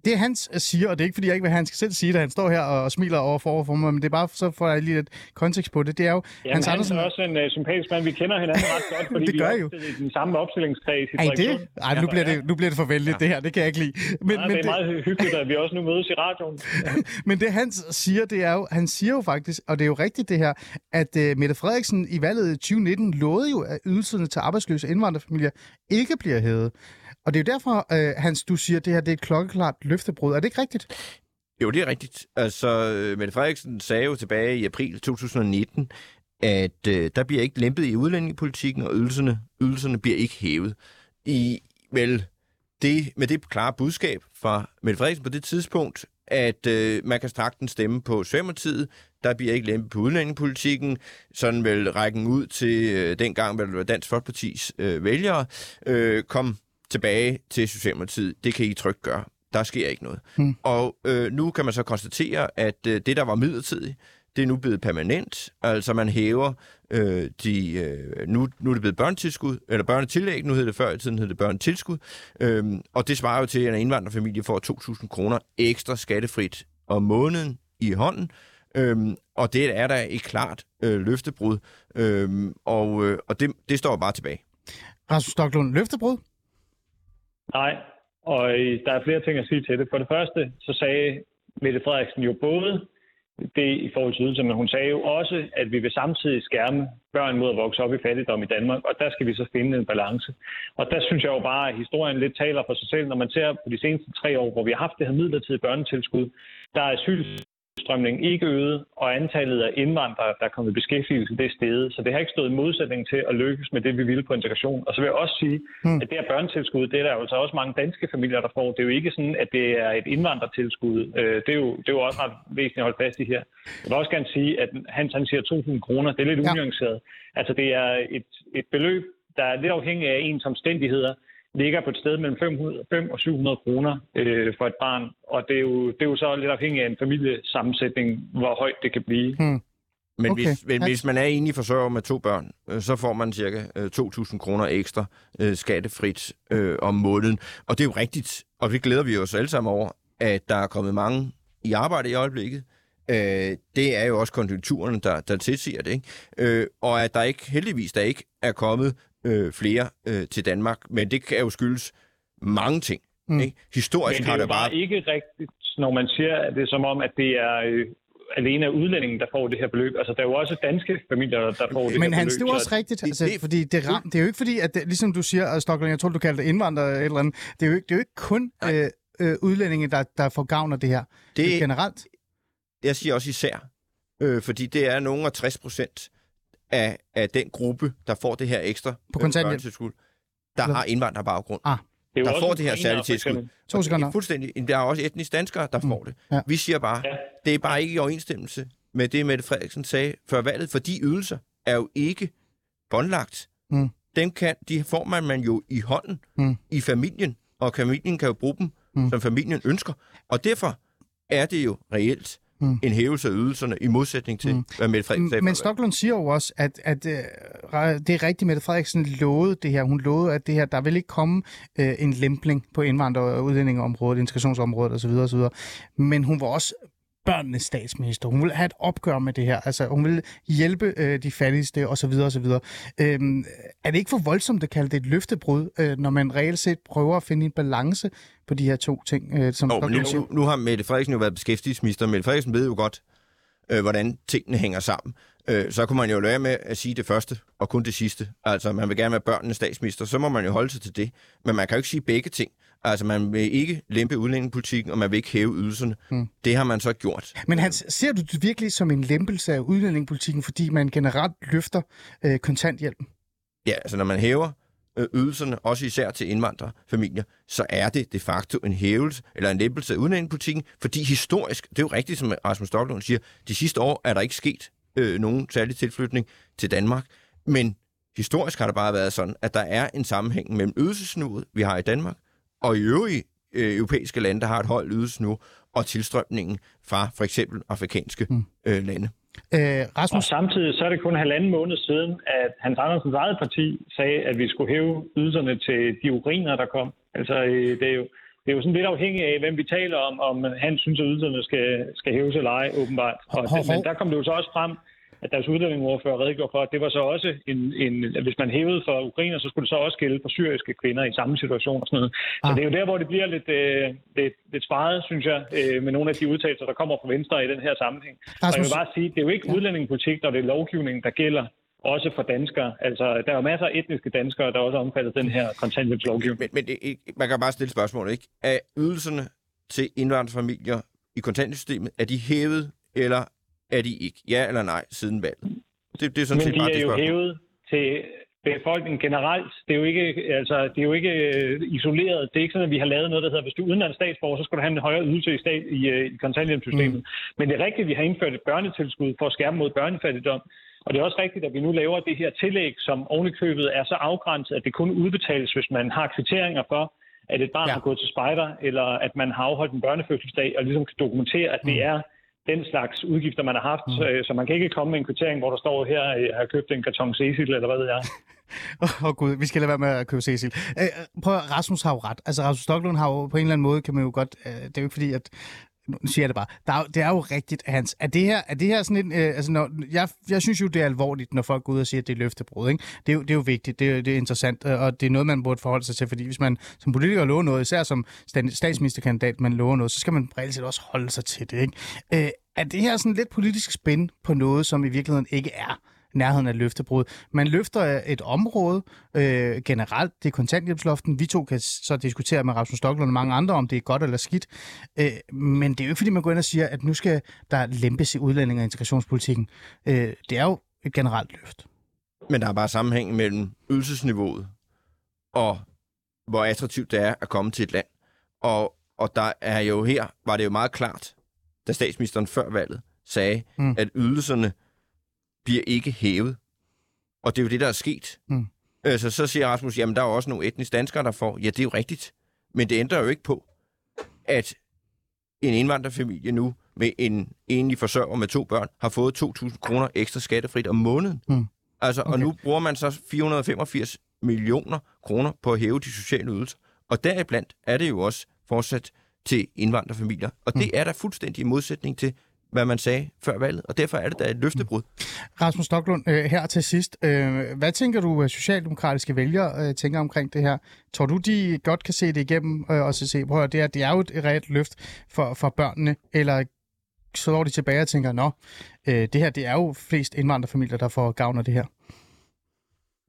det han siger, og det er ikke fordi, jeg ikke vil have, han skal selv sige det, han står her og smiler over for, for mig, men det er bare så for at lige lidt kontekst på det. Det er jo Jamen, Hans Andersen... han er også en uh, sympatisk mand. Vi kender hinanden ret godt, (laughs) fordi det gør vi er i den samme opstillingskreds i Ej, det? Ej, nu bliver det, nu bliver det for vældigt, ja. det her. Det kan jeg ikke lide. Men, Nej, men det er det... meget hyggeligt, at vi også nu mødes i radioen. (laughs) men det han siger, det er jo, han siger jo faktisk, og det er jo rigtigt det her, at uh, Mette Frederiksen i valget i 2019 lovede jo, at ydelserne til arbejdsløse indvandrerfamilier ikke bliver hævet. Og det er jo derfor, øh, Hans, du siger, at det her det er et klokkeklart løftebrud. Er det ikke rigtigt? Jo, det er rigtigt. Altså, øh, Mette Frederiksen sagde jo tilbage i april 2019, at øh, der bliver ikke lempet i udlændingepolitikken, og ydelserne, ydelserne bliver ikke hævet. I vel det, med det klare budskab fra Mette Frederiksen på det tidspunkt, at øh, man kan straks den stemme på Socialdemokratiet. Der bliver ikke lempet på udlændingepolitikken. Sådan vel rækken ud til øh, dengang, vel Dansk Folkepartis øh, vælgere, øh, kom tilbage til Socialdemokratiet. Det kan I trygt gøre. Der sker ikke noget. Hmm. Og øh, nu kan man så konstatere, at øh, det, der var midlertidigt, det er nu blevet permanent. Altså man hæver øh, de... Øh, nu, nu er det blevet børnetilskud, eller børnetillæg, nu hedder det før i tiden, hedder det børnetilskud. Øh, og det svarer jo til, at en indvandrerfamilie får 2.000 kroner ekstra skattefrit om måneden i hånden. Øhm, og det er der et klart øh, løftebrud, øhm, og, øh, og det, det står bare tilbage. Rasmus Stoklund, løftebrud? Nej, og øh, der er flere ting at sige til det. For det første, så sagde Mette Frederiksen jo både det i forhold til ydelser, men hun sagde jo også, at vi vil samtidig skærme børn mod at vokse op i fattigdom i Danmark, og der skal vi så finde en balance. Og der synes jeg jo bare, at historien lidt taler for sig selv, når man ser på de seneste tre år, hvor vi har haft det her midlertidige børnetilskud, der er asyltilstrømningen ikke øget, og antallet af indvandrere, der er kommet i beskæftigelse, det er steget. Så det har ikke stået i modsætning til at lykkes med det, vi ville på integration. Og så vil jeg også sige, Mm. at det her børnetilskud, det er der jo altså også mange danske familier, der får. Det er jo ikke sådan, at det er et indvandrertilskud. Øh, Det er jo, det er jo også ret væsentligt at holde fast i her. Jeg vil også gerne sige, at Hans han siger 2.000 kroner. Det er lidt Ja. unuanceret. Altså det er et, et beløb, der er lidt afhængig af ens omstændigheder ligger på et sted mellem 500, 5 og 700 kroner øh, for et barn. Og det er, jo, det er jo så lidt afhængig af en familiesammensætning, hvor højt det kan blive. Men Okay. hvis, men hvis man er enlig forsørger med to børn, øh, så får man cirka øh, 2.000 kroner ekstra øh, skattefrit øh, om måneden. Og det er jo rigtigt, og det glæder vi os alle sammen over, at der er kommet mange i arbejde i øjeblikket. Øh, det er jo også konjunkturerne, der, der tilsiger det. Ikke? Øh, og at der ikke, heldigvis, der ikke er kommet øh, flere øh, til Danmark. Men det kan jo skyldes mange ting. Mm. Ikke? Historisk Men det har det bare ikke rigtigt, når man siger, at det er som om, at det er øh, alene af udlændingen, der får det her beløb. Altså, der er jo også danske familier, der får det Men her Hans, beløb. det er jo også så- rigtigt, altså, det- fordi det, ram, det er jo ikke fordi, at det, ligesom du siger, uh, Stockholm, jeg tror, du kalder det indvandrere eller et eller andet, det er jo ikke, det er jo ikke kun øh, øh, udlændinge, der, der får gavn af det her. Det er Det, generelt. jeg siger også især, øh, fordi det er nogle af 60 procent af, af den gruppe, der får det her ekstra På kontanthjælp? børnetilskud, der har indvandrerbaggrund. Det er jo der får det her særlige tilskud. To sekunder. Det er Fuldstændig. Der er også etnisk danskere, der Mm. får det. Ja. Vi siger bare, Ja. det er bare ikke i overensstemmelse med det, Mette Frederiksen sagde før valget, for de ydelser er jo ikke båndlagt. Mm. Dem kan, de får man, man jo i hånden Mm. i familien, og familien kan jo bruge dem, mm. som familien ønsker. Og derfor er det jo reelt Mm. en hævelse af ydelserne i modsætning til, Mm. mm. hvad Mette Frederiksen sagde Men. Stoklund siger jo også, at, at øh, det er rigtigt, Mette Frederiksen lovede det her. Hun lovede, at det her, der vil ikke komme øh, en lempling på indvandrer- og udlændingeområdet, integrationsområdet osv. osv. Men hun var også børnenes statsminister. Hun ville have et opgør med det her. Altså, hun ville hjælpe øh, de fattigste osv. osv. Øhm, er det ikke for voldsomt at kalde det et løftebrud, øh, når man reelt set prøver at finde en balance på de her to ting, øh, som men Stoklund siger? nu, nu har Mette Frederiksen jo været beskæftigelsesminister. Mette Frederiksen ved jo godt, øh, hvordan tingene hænger sammen. Øh, så kunne man jo lære med at sige det første, og kun det sidste. Altså, man vil gerne være børnenes statsminister, så må man jo holde sig til det. Men man kan jo ikke sige begge ting. Altså, man vil ikke lempe udlændingepolitikken, og man vil ikke hæve ydelserne. Hmm. Det har man så gjort. Men Hans, ser du det virkelig som en lempelse af udlændingepolitikken, fordi man generelt løfter øh, kontanthjælpen? Ja, altså når man hæver øh, ydelserne, også især til indvandrerfamilier, så er det de facto en hævelse eller en lempelse af udlændingepolitikken, fordi historisk, det er jo rigtigt, som Rasmus Stocklund siger, de sidste år er der ikke sket øh, nogen særlig tilflytning til Danmark, men historisk har det bare været sådan, at der er en sammenhæng mellem ydelsesniveauet, vi har i Danmark, og i øvrige øh, europæiske lande, der har et højt ydelsesniveau, og tilstrømningen fra for eksempel afrikanske Mm. øh, lande. Øh, Og Rasmus, samtidig så er det kun halvanden måned siden, at Hans Andersens eget parti sagde, at vi skulle hæve ydelserne til de urinere, der kom. Altså, øh, det er jo, det er jo sådan lidt afhængigt af, hvem vi taler om, om han synes, at ydelserne skal, skal hæves eller ej, åbenbart. Og, Hov, hov. men der kom det jo så også frem, at deres udlændingeordfører redegjorde for, at det var så også en, en at hvis man hævede for ukrainer, så skulle det så også gælde for syriske kvinder i samme situation og sådan noget. Så Ah. det er jo der, hvor det bliver lidt, øh, lidt, lidt sparet, synes jeg, øh, med nogle af de udtalelser, der kommer fra Venstre i den her sammenhæng. Og jeg Rasmus, vil bare sige, det er jo ikke Ja. udlændingepolitik, når det er lovgivning, der gælder også for danskere. Altså, der er jo masser af etniske danskere, der også er omfattet den her kontanthjælpslovgivning. Men, men det, man kan bare stille spørgsmålet, ikke? Er ydelserne til indvandrerfamilier i kontanthjælpssystemet, er de hævet, eller er de ikke? Ja eller nej, siden valget? Det, det er sådan Men set de bare er det jo spørgsmål. hævet til befolkningen generelt. Det er jo ikke, altså, det er jo ikke øh, isoleret. Det er ikke sådan, at vi har lavet noget, der hedder, hvis du er udenlands statsborger, så skal du have en højere ydelse i, stat, i, øh, i kontanthjælpssystemet. Mm. Men det er rigtigt, at vi har indført et børnetilskud for at skærme mod børnefattigdom. Og det er også rigtigt, at vi nu laver det her tillæg, som ovenikøbet er så afgrænset, at det kun udbetales, hvis man har kvitteringer for, at et barn ja. har gået til spejder, eller at man har afholdt en børnefødselsdag, og ligesom kan dokumentere, at det Mm. er den slags udgifter, man har haft. Mm. Mm. Så man kan ikke komme med en kvittering, hvor der står her, at jeg har købt en karton Cecil, eller hvad ved jeg. (laughs) Åh oh, gud, vi skal lade være med at købe Cecil. Øh, prøv at, Rasmus har jo ret. Altså Rasmus Stocklund har jo på en eller anden måde, kan man jo godt, øh, det er jo ikke fordi, at nu siger jeg det bare. Der er, jo- det er jo rigtigt, Hans. Er det her, er det her sådan en... Øh, altså når, jeg, jeg synes jo, det er alvorligt, når folk går ud og siger, at det er løftebrud. Ikke? Det, er jo, det er jo vigtigt, det er, det er interessant, øh, og det er noget, man burde forholde sig til, fordi hvis man som politiker lover noget, især som statsministerkandidat, man lover noget, så skal man reelt set også holde sig til det. Ikke? Øh, er det her sådan lidt politisk spænd på noget, som i virkeligheden ikke er nærheden af løftebrud. Man løfter et område øh, generelt, det er kontanthjælpsloften. Vi to kan så diskutere med Rasmus Stocklund og mange andre, om det er godt eller skidt. Øh, men det er jo ikke, fordi man går ind og siger, at nu skal der lempes i udlænding- og integrationspolitikken. Øh, det er jo et generelt løft. Men der er bare sammenhæng mellem ydelsesniveauet og hvor attraktivt det er at komme til et land. Og, og der er jo her, var det jo meget klart, da statsministeren før valget sagde, Mm. at ydelserne bliver ikke hævet. Og det er jo det, der er sket. Mm. Altså, så siger Rasmus, jamen der er også nogle etniske danskere, der får. Ja, det er jo rigtigt. Men det ændrer jo ikke på, at en indvandrerfamilie nu med en enlig forsørger med to børn har fået 2.000 kroner ekstra skattefrit om måneden. Mm. Altså, okay. og nu bruger man så 485 millioner kroner på at hæve de sociale ydelser. Og deriblandt er det jo også fortsat til indvandrerfamilier. Og det er der fuldstændig i modsætning til, hvad man sagde før valget. Og derfor er det da et løftebrud. Mm. Rasmus Stocklund, øh, her til sidst. Øh, hvad tænker du, at socialdemokratiske vælgere øh, tænker omkring det her? Tror du, de godt kan se det igennem øh, og så se, prøv at det, er, det er jo et reelt løft for, for børnene, eller så står de tilbage og tænker, nå, øh, det her, det er jo flest indvandrerfamilier, der får gavn af det her.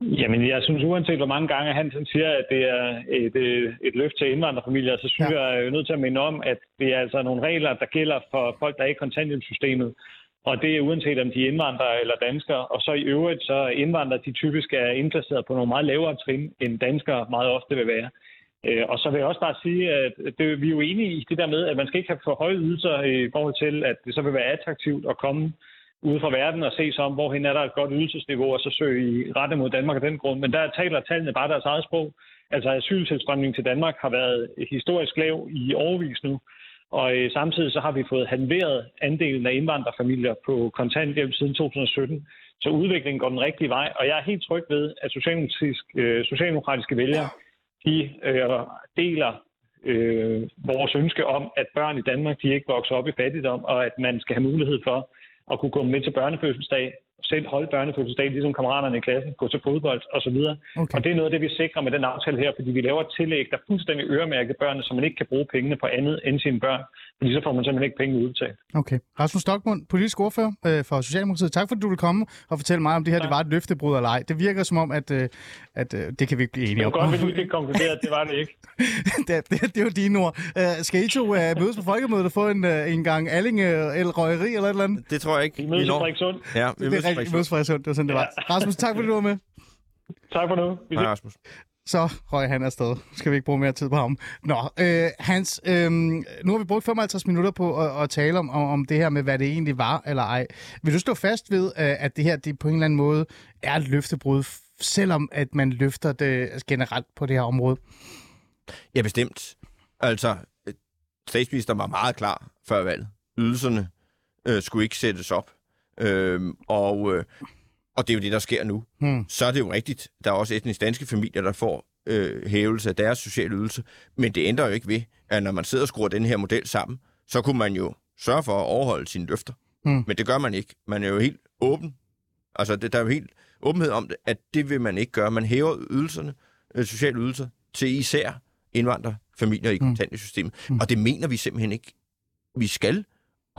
Jamen, jeg synes uanset hvor mange gange han siger, at det er et, øh, et løft til indvandrerfamilier, så synes Ja. jeg, jeg er nødt til at minde om, at det er altså nogle regler, der gælder for folk, der er i kontanthjælpssystemet. Og det er uanset om de er indvandrere eller danskere. Og så i øvrigt, så er indvandrere, de typisk er indplaceret på nogle meget lavere trin, end danskere meget ofte vil være. Øh, Og så vil jeg også bare sige, at det, vi er jo enige i det der med, at man skal ikke have for høje ydelser i forhold til, at det så vil være attraktivt at komme ude fra verden og se sig om, hvorhen er der et godt ydelsesniveau, og så søge i rette mod Danmark af den grund. Men der taler tallene bare deres eget sprog. Altså asyltilstrømningen til Danmark har været historisk lav i overvis nu, og øh, samtidig så har vi fået halveret andelen af indvandrerfamilier på kontanthjælp siden 2017. Så udviklingen går den rigtige vej, og jeg er helt tryg ved, at socialdemokratisk, øh, socialdemokratiske vælgere, de øh, deler øh, vores ønske om, at børn i Danmark de ikke vokser op i fattigdom, og at man skal have mulighed for at kunne komme med til børnefødselsdag, selv holde børnefødselsdag, ligesom kammeraterne i klassen, gå til fodbold osv. Okay. Og det er noget af det, vi sikrer med den aftale her, fordi vi laver et tillæg, der fuldstændig øremærker børnene, så man ikke kan bruge pengene på andet end sine børn, fordi så får man simpelthen ikke penge udbetalt. Okay. Rasmus Stockmund, politisk ordfører øh, for Socialdemokratiet. Tak fordi du vil komme og fortælle mig, om det her det var et løftebrud eller ej. Det virker som om, at, øh, at øh, det kan vi ikke blive Det enige er om. godt, hvis vi fik konkluderet, at det var det ikke. (laughs) det, det, det er jo dine ord. Uh, skal I to uh, mødes på folkemødet og få en, uh, en gang Alling eller røgeri eller et eller andet? Det tror jeg ikke, Vi mødes i. Frederikssund. Ja, vi Det mødes er i rigtigt. Mødes Frederikssund. fra det var sådan, det var. Rasmus, tak fordi du var med. Tak for nu. Vi Hej. Rasmus. Så røg han afsted. Skal vi ikke bruge mere tid på ham? Nå, øh, Hans, øh, nu har vi brugt 55 minutter på at, at tale om, om, det her med, hvad det egentlig var eller ej. Vil du stå fast ved, øh, at det her det på en eller anden måde er et løftebrud, selvom at man løfter det generelt på det her område? Ja, bestemt. Altså, øh, statsministeren var meget klar før valget. Ydelserne øh, skulle ikke sættes op. Øhm, og, øh, og det er jo det, der sker nu. Hmm. Så er det jo rigtigt. Der er også etnisk danske familier, der får øh, hævelse af deres sociale ydelse. Men det ændrer jo ikke ved, at når man sidder og skruer den her model sammen, så kunne man jo sørge for at overholde sine løfter. Hmm. Men det gør man ikke. Man er jo helt åben. Altså, det, der er jo helt åbenhed om det, at det vil man ikke gøre. Man hæver ydelserne, øh, sociale ydelser, til især indvandrerfamilier i Mm. kontantsystemet. Mm. Mm. Og det mener vi simpelthen ikke, vi skal.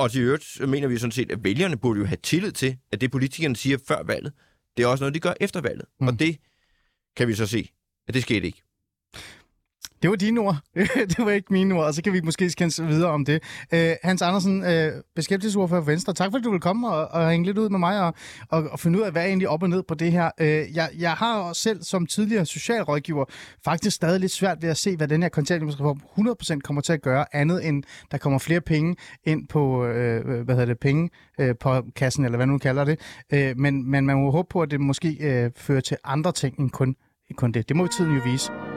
Og til øvrigt mener vi sådan set, at vælgerne burde jo have tillid til, at det politikerne siger før valget, det er også noget, de gør efter valget. Mm. Og det kan vi så se, at det skete ikke. Det var dine ord. (laughs) det var ikke mine ord, og så kan vi måske skændes videre om det. Uh, Hans Andersen, uh, beskæftigelsesordfører for Venstre, tak fordi du vil komme og, og hænge lidt ud med mig og, og, og finde ud af, hvad er egentlig op og ned på det her. Uh, jeg, jeg har også selv som tidligere socialrådgiver faktisk stadig lidt svært ved at se, hvad den her kontanthjælpsreform 100% kommer til at gøre, andet end der kommer flere penge ind på, uh, hvad hedder det, penge uh, på kassen, eller hvad nu kalder det. Uh, men, men man må håbe på, at det måske uh, fører til andre ting end kun, end kun det. Det må tiden jo vise.